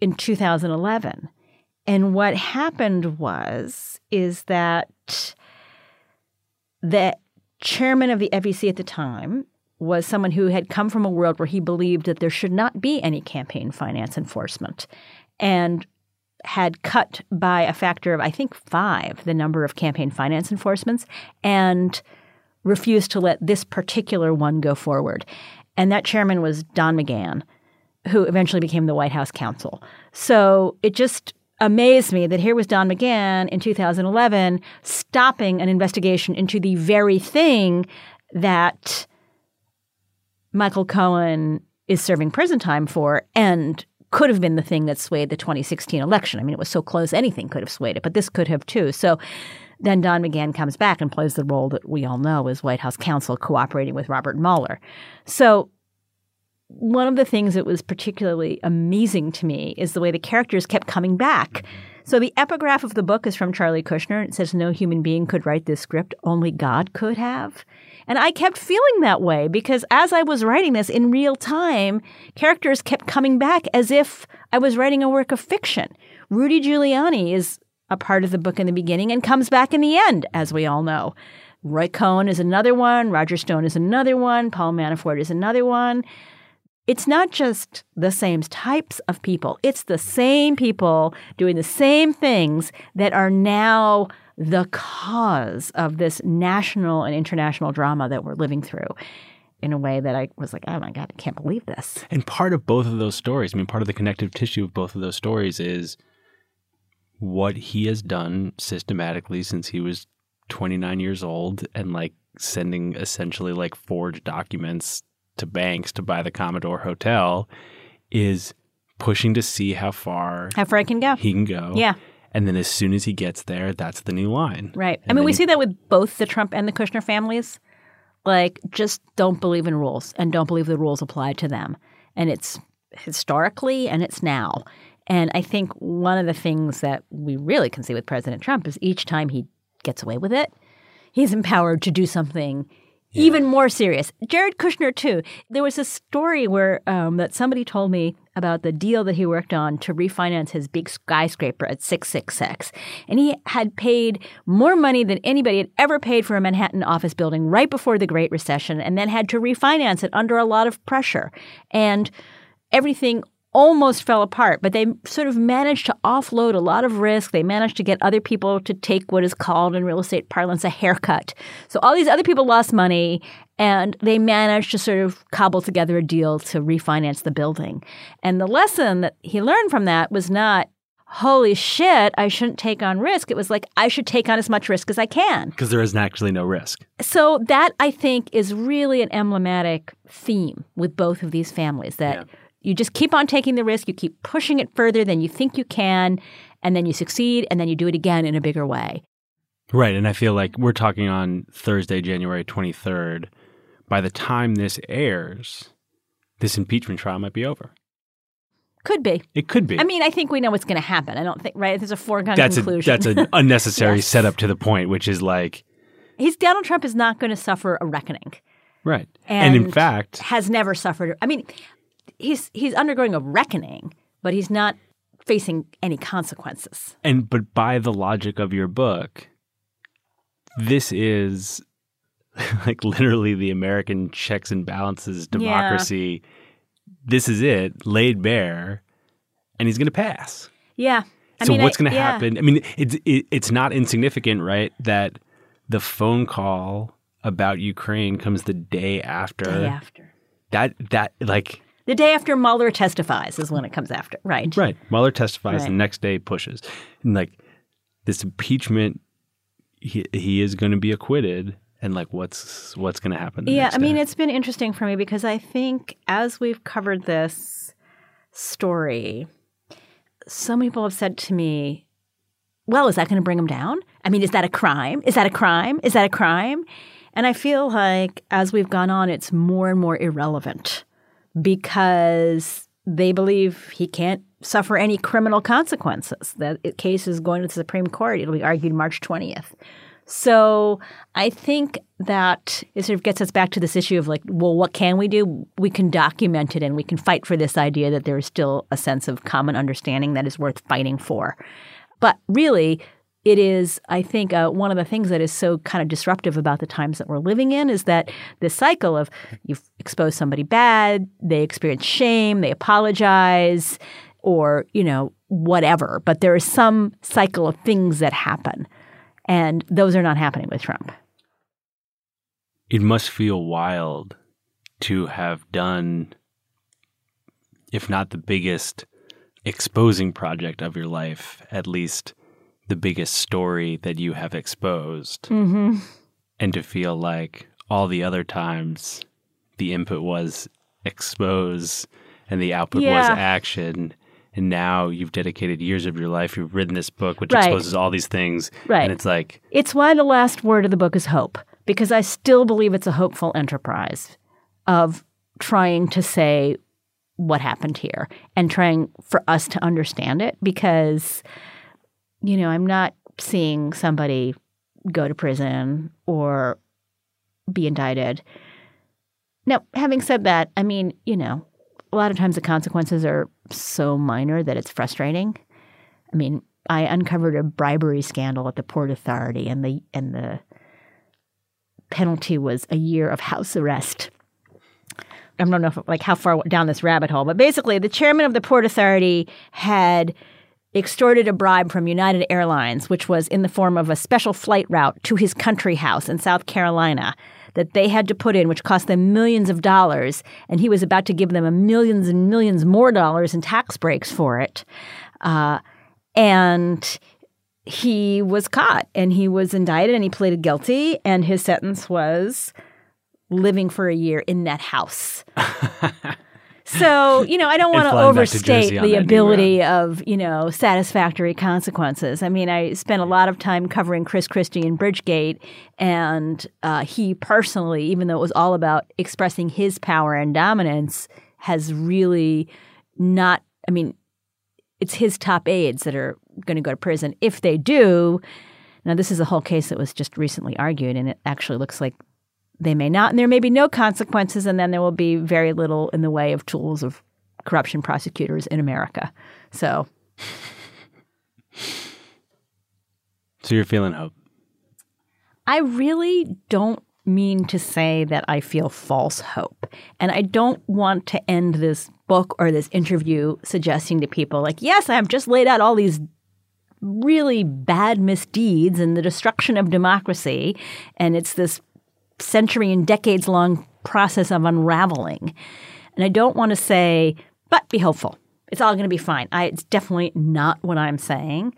in 2011. And what happened was is that the chairman of the FEC at the time was someone who had come from a world where he believed that there should not be any campaign finance enforcement and had cut by a factor of, I think, five the number of campaign finance enforcements and refused to let this particular one go forward. And that chairman was Don McGahn, who eventually became the White House counsel. So it just amazed me that here was Don McGahn in 2011 stopping an investigation into the very thing that Michael Cohen is serving prison time for and could have been the thing that swayed the 2016 election. I mean, it was so close, anything could have swayed it, but this could have too. So then Don McGahn comes back and plays the role that we all know as White House counsel cooperating with Robert Mueller. So one of the things that was particularly amazing to me is the way the characters kept coming back. So the epigraph of the book is from Charlie Kushner. It says, No human being could write this script, only God could have. And I kept feeling that way because as I was writing this in real time, characters kept coming back as if I was writing a work of fiction. Rudy Giuliani is a part of the book in the beginning and comes back in the end, as we all know. Roy Cohn is another one, Roger Stone is another one, Paul Manafort is another one. It's not just the same types of people, it's the same people doing the same things that are now the cause of this national and international drama that we're living through in a way that I was like, oh my God, I can't believe this. And part of both of those stories, I mean, part of the connective tissue of both of those stories is what he has done systematically since he was 29 years old and like sending essentially like forged documents to banks to buy the Commodore Hotel is pushing to see how far how far I can go. He can go. Yeah. And then as soon as he gets there, that's the new line. Right. And I mean, we see that with both the Trump and the Kushner families. Like, just don't believe in rules and don't believe the rules apply to them. And it's historically and it's now. And I think one of the things that we really can see with President Trump is each time he gets away with it, he's empowered to do something yeah. even more serious. Jared Kushner too. There was a story where um, that somebody told me about the deal that he worked on to refinance his big skyscraper at 666. And he had paid more money than anybody had ever paid for a Manhattan office building right before the Great Recession and then had to refinance it under a lot of pressure. And everything almost fell apart, but they sort of managed to offload a lot of risk. They managed to get other people to take what is called in real estate parlance a haircut. So all these other people lost money and they managed to sort of cobble together a deal to refinance the building. And the lesson that he learned from that was not, holy shit, I shouldn't take on risk. It was like, I should take on as much risk as I can. Because there isn't actually no risk. So that, I think, is really an emblematic theme with both of these families that. Yeah you just keep on taking the risk, you keep pushing it further than you think you can, and then you succeed, and then you do it again in a bigger way. Right. And I feel like we're talking on Thursday, January 23rd. By the time this airs, this impeachment trial might be over. Could be. It could be. I mean, I think we know what's going to happen. I don't think, right? There's a foregone that's conclusion. A, that's an unnecessary yes. setup to the point, which is like. He's Donald Trump is not going to suffer a reckoning. Right. And, and in fact, has never suffered. I mean, he's he's undergoing a reckoning, but he's not facing any consequences. And but by the logic of your book, this is like literally the American checks and balances democracy. Yeah. This is it, laid bare, and he's going to pass. Yeah. I so mean, what's going to yeah. happen? I mean, it's it, it's not insignificant, right? That the phone call about Ukraine comes the day after. Day after. That that like the day after Mueller testifies is when it comes after, right? Right. Mueller testifies, right. the next day pushes. And like this impeachment, he, he is going to be acquitted. And like, what's what's going to happen? yeah, I day? mean, it's been interesting for me because I think as we've covered this story, some people have said to me, "Well, is that going to bring him down? I mean, is that a crime? Is that a crime? Is that a crime?" And I feel like as we've gone on, it's more and more irrelevant because they believe he can't suffer any criminal consequences. That case is going to the Supreme Court. It'll be argued March 20th. So I think that it sort of gets us back to this issue of like, well, what can we do? We can document it and we can fight for this idea that there is still a sense of common understanding that is worth fighting for. But really, it is, I think, uh, one of the things that is so kind of disruptive about the times that we're living in is that this cycle of you've exposed somebody bad, they experience shame, they apologize, or, you know, whatever. But there is some cycle of things that happen. And those are not happening with Trump. It must feel wild to have done, if not the biggest exposing project of your life, at least the biggest story that you have exposed mm-hmm. and to feel like all the other times the input was expose and the output yeah. was action and now you've dedicated years of your life you've written this book which right. exposes all these things right and it's like it's why the last word of the book is hope because i still believe it's a hopeful enterprise of trying to say what happened here and trying for us to understand it because, you know, I'm not seeing somebody go to prison or be indicted. Now, having said that, I mean, you know, a lot of times the consequences are so minor that it's frustrating. I mean, I uncovered a bribery scandal at the Port Authority, and the and the penalty was a year of house arrest. I don't know if, like how far down this rabbit hole, but basically, the chairman of the Port Authority had extorted a bribe from United Airlines, which was in the form of a special flight route to his country house in South Carolina that they had to put in, which cost them millions of dollars. And he was about to give them millions and millions more dollars in tax breaks for it. Uh, and he was caught and he was indicted and he pleaded guilty. And his sentence was living for a year in that house. So, you know, I don't want to overstate the ability of, you know, satisfactory consequences. I mean, I spent a lot of time covering Chris Christie and Bridgegate, and uh, he personally, even though it was all about expressing his power and dominance, has really not, I mean, it's his top aides that are going to go to prison. If they do, now this is a whole case that was just recently argued, and it actually looks like they may not, and there may be no consequences, and then there will be very little in the way of tools of corruption prosecutors in America. So, so you're feeling hope. I really don't mean to say that I feel false hope. And I don't want to end this book or this interview suggesting to people, like, yes, I have just laid out all these really bad misdeeds and the destruction of democracy. And it's this century and decades long process of unraveling. And I don't want to say, but be hopeful. It's all going to be fine. I, it's definitely not what I'm saying.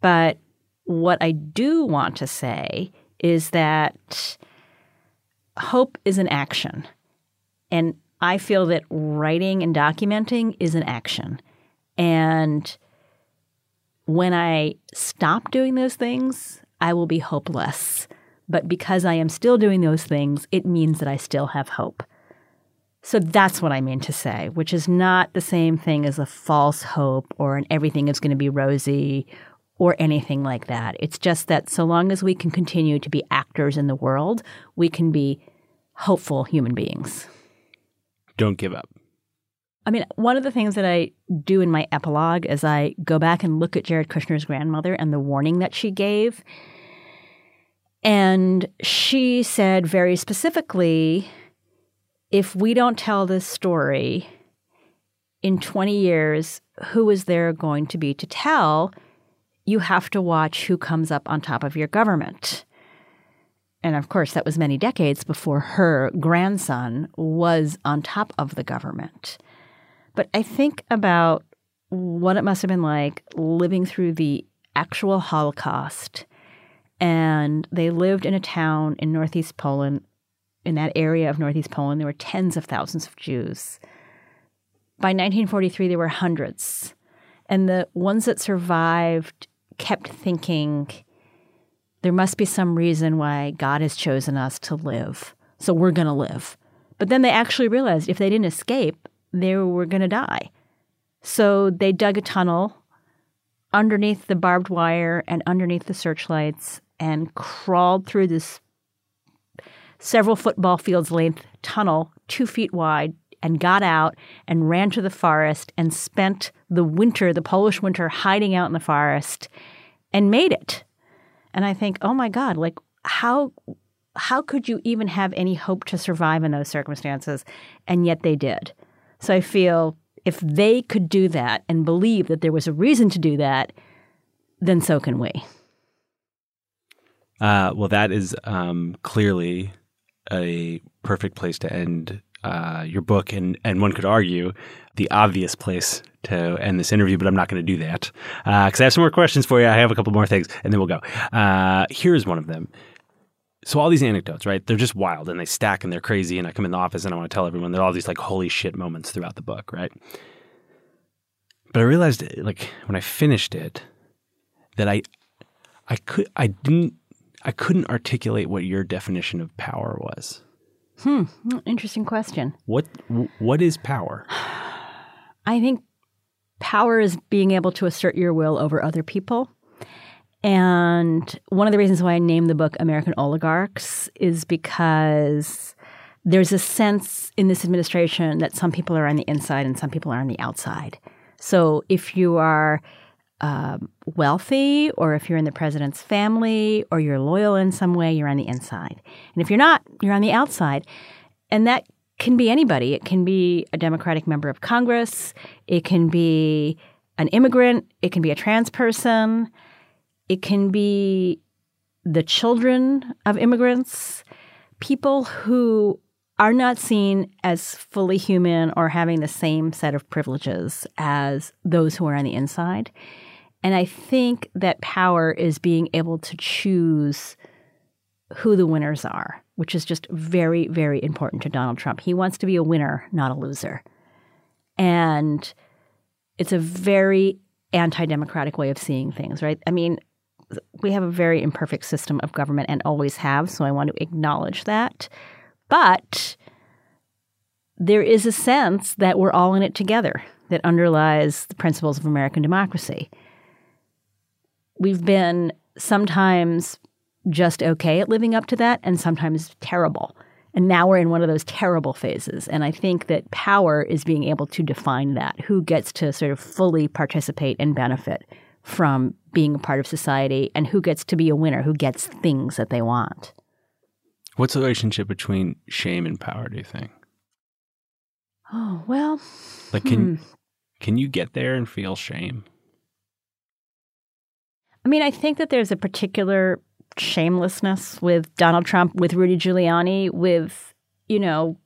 But what I do want to say is that hope is an action. And I feel that writing and documenting is an action. And when I stop doing those things, I will be hopeless. But because I am still doing those things, it means that I still have hope. So that's what I mean to say, which is not the same thing as a false hope or an everything is going to be rosy or anything like that. It's just that so long as we can continue to be actors in the world, we can be hopeful human beings. Don't give up. I mean, one of the things that I do in my epilogue is I go back and look at Jared Kushner's grandmother and the warning that she gave. And she said very specifically if we don't tell this story in 20 years, who is there going to be to tell? You have to watch who comes up on top of your government. And of course, that was many decades before her grandson was on top of the government. But I think about what it must have been like living through the actual Holocaust and they lived in a town in northeast Poland. In that area of northeast Poland, there were tens of thousands of Jews. By 1943, there were hundreds. And the ones that survived kept thinking, there must be some reason why God has chosen us to live. So we're going to live. But then they actually realized if they didn't escape, they were going to die. So they dug a tunnel underneath the barbed wire and underneath the searchlights and crawled through this several football fields length tunnel, two feet wide, and got out and ran to the forest and spent the winter, the Polish winter, hiding out in the forest and made it. And I think, oh my God, like how how could you even have any hope to survive in those circumstances? And yet they did. So I feel if they could do that and believe that there was a reason to do that, then so can we. Uh, well, that is um, clearly a perfect place to end uh, your book, and and one could argue the obvious place to end this interview, but I'm not going to do that because uh, I have some more questions for you. I have a couple more things, and then we'll go. Uh, here's one of them. So all these anecdotes, right? They're just wild and they stack and they're crazy. And I come in the office and I want to tell everyone are all these like holy shit moments throughout the book, right? But I realized, like when I finished it, that I, I could, I didn't I couldn't articulate what your definition of power was. Hmm, interesting question. What what is power? I think power is being able to assert your will over other people. And one of the reasons why I named the book American Oligarchs is because there's a sense in this administration that some people are on the inside and some people are on the outside. So if you are um, wealthy or if you're in the president's family or you're loyal in some way, you're on the inside. And if you're not, you're on the outside. And that can be anybody. It can be a Democratic member of Congress, it can be an immigrant, it can be a trans person, it can be the children of immigrants, people who are not seen as fully human or having the same set of privileges as those who are on the inside. And I think that power is being able to choose who the winners are, which is just very, very important to Donald Trump. He wants to be a winner, not a loser. And it's a very anti democratic way of seeing things, right? I mean, we have a very imperfect system of government and always have, so I want to acknowledge that. But there is a sense that we're all in it together that underlies the principles of American democracy. We've been sometimes just okay at living up to that and sometimes terrible. And now we're in one of those terrible phases. And I think that power is being able to define that who gets to sort of fully participate and benefit from being a part of society and who gets to be a winner, who gets things that they want. What's the relationship between shame and power, do you think? Oh, well. Like can hmm. can you get there and feel shame? I mean, I think that there's a particular shamelessness with Donald Trump, with Rudy Giuliani, with, you know,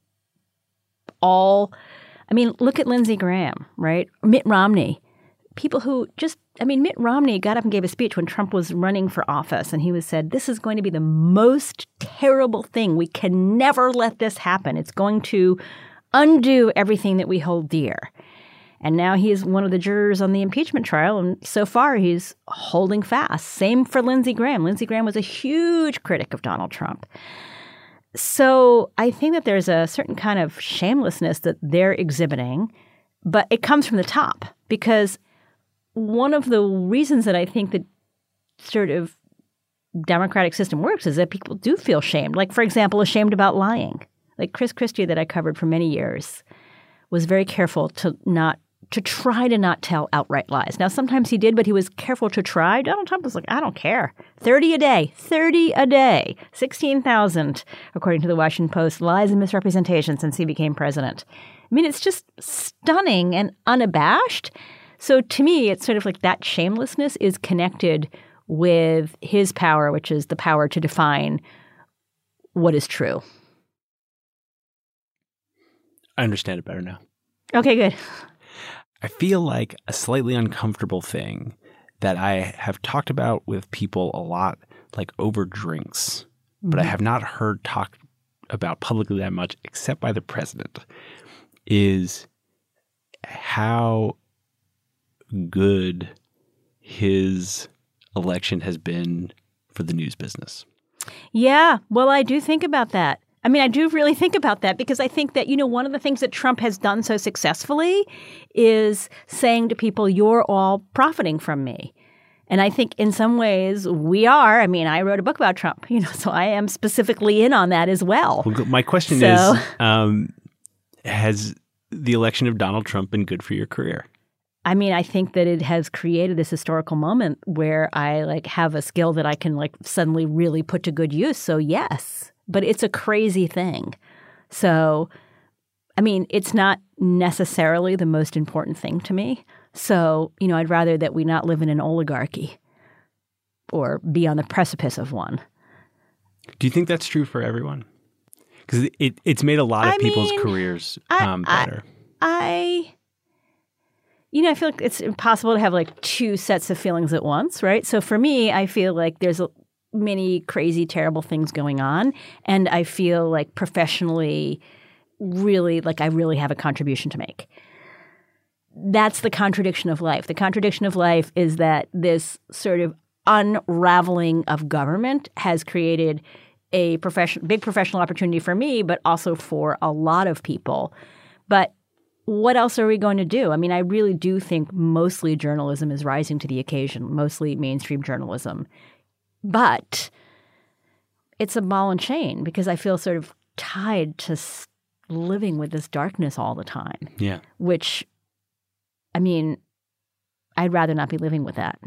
all I mean, look at Lindsey Graham, right? Mitt Romney. People who just I mean, Mitt Romney got up and gave a speech when Trump was running for office, and he was said, This is going to be the most terrible thing. We can never let this happen. It's going to undo everything that we hold dear. And now he is one of the jurors on the impeachment trial, and so far he's holding fast. Same for Lindsey Graham. Lindsey Graham was a huge critic of Donald Trump. So I think that there's a certain kind of shamelessness that they're exhibiting, but it comes from the top because one of the reasons that I think that sort of democratic system works is that people do feel shamed. Like, for example, ashamed about lying. Like Chris Christie, that I covered for many years, was very careful to not to try to not tell outright lies. Now, sometimes he did, but he was careful to try. Donald Trump was like, I don't care. 30 a day, 30 a day, 16,000, according to the Washington Post, lies and misrepresentations since he became president. I mean, it's just stunning and unabashed. So to me, it's sort of like that shamelessness is connected with his power, which is the power to define what is true. I understand it better now. Okay, good. I feel like a slightly uncomfortable thing that I have talked about with people a lot, like over drinks, mm-hmm. but I mm-hmm. have not heard talked about publicly that much, except by the president, is how good his election has been for the news business. Yeah, well, I do think about that. I mean, I do really think about that because I think that, you know, one of the things that Trump has done so successfully is saying to people, you're all profiting from me. And I think in some ways we are. I mean, I wrote a book about Trump, you know, so I am specifically in on that as well. well my question so, is um, Has the election of Donald Trump been good for your career? I mean, I think that it has created this historical moment where I like have a skill that I can like suddenly really put to good use. So yes, but it's a crazy thing. So, I mean, it's not necessarily the most important thing to me. So, you know, I'd rather that we not live in an oligarchy or be on the precipice of one. Do you think that's true for everyone? Because it, it's made a lot of I people's mean, careers um, I, better. I, you know, I feel like it's impossible to have like two sets of feelings at once, right? So for me, I feel like there's a, many crazy, terrible things going on. And I feel like professionally, really, like I really have a contribution to make. That's the contradiction of life. The contradiction of life is that this sort of unraveling of government has created a profession, big professional opportunity for me, but also for a lot of people. But what else are we going to do? I mean, I really do think mostly journalism is rising to the occasion, mostly mainstream journalism. But it's a ball and chain because I feel sort of tied to living with this darkness all the time. Yeah. Which, I mean, I'd rather not be living with that.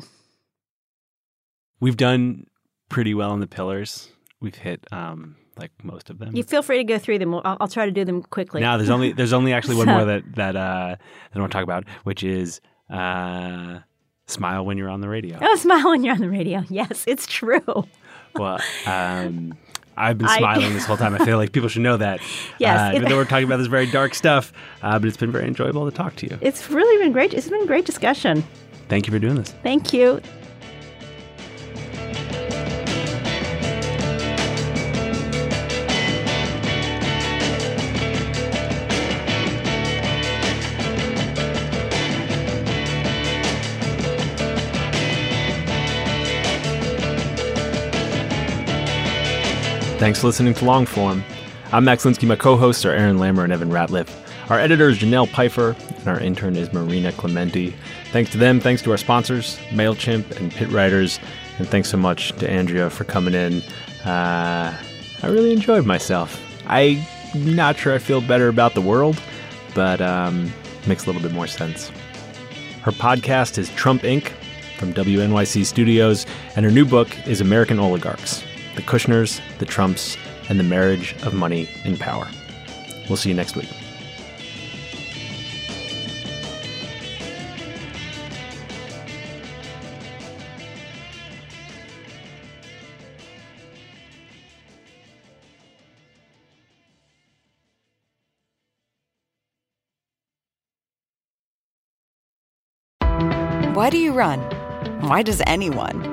We've done pretty well in the pillars. We've hit um, like most of them. You feel free to go through them. I'll, I'll try to do them quickly. Now there's only there's only actually one So- more that that uh, that I want to talk about, which is uh, smile when you're on the radio. Oh, smile when you're on the radio. Yes, it's true. Well, um, I've been I- smiling this whole time. I feel like people should know that. Yes, uh, even though we're talking about this very dark stuff, uh, but it's been very enjoyable to talk to you. It's really been great. It's been a great discussion. Thank you for doing this. Thank you. Thanks for listening to Longform. I'm Max Linsky. My co-hosts are Aaron Lammer and Evan Ratliff. Our editor is Janelle Pfeiffer, and our intern is Marina Clementi. Thanks to them. Thanks to our sponsors, MailChimp and Pit Writers. And thanks so much to Andrea for coming in. Uh, I really enjoyed myself. I'm not sure I feel better about the world, but um, makes a little bit more sense. Her podcast is Trump Inc. from WNYC Studios, and her new book is American Oligarchs The Kushners, the Trumps, and the Marriage of Money and Power. We'll see you next week. Why do you run? Why does anyone?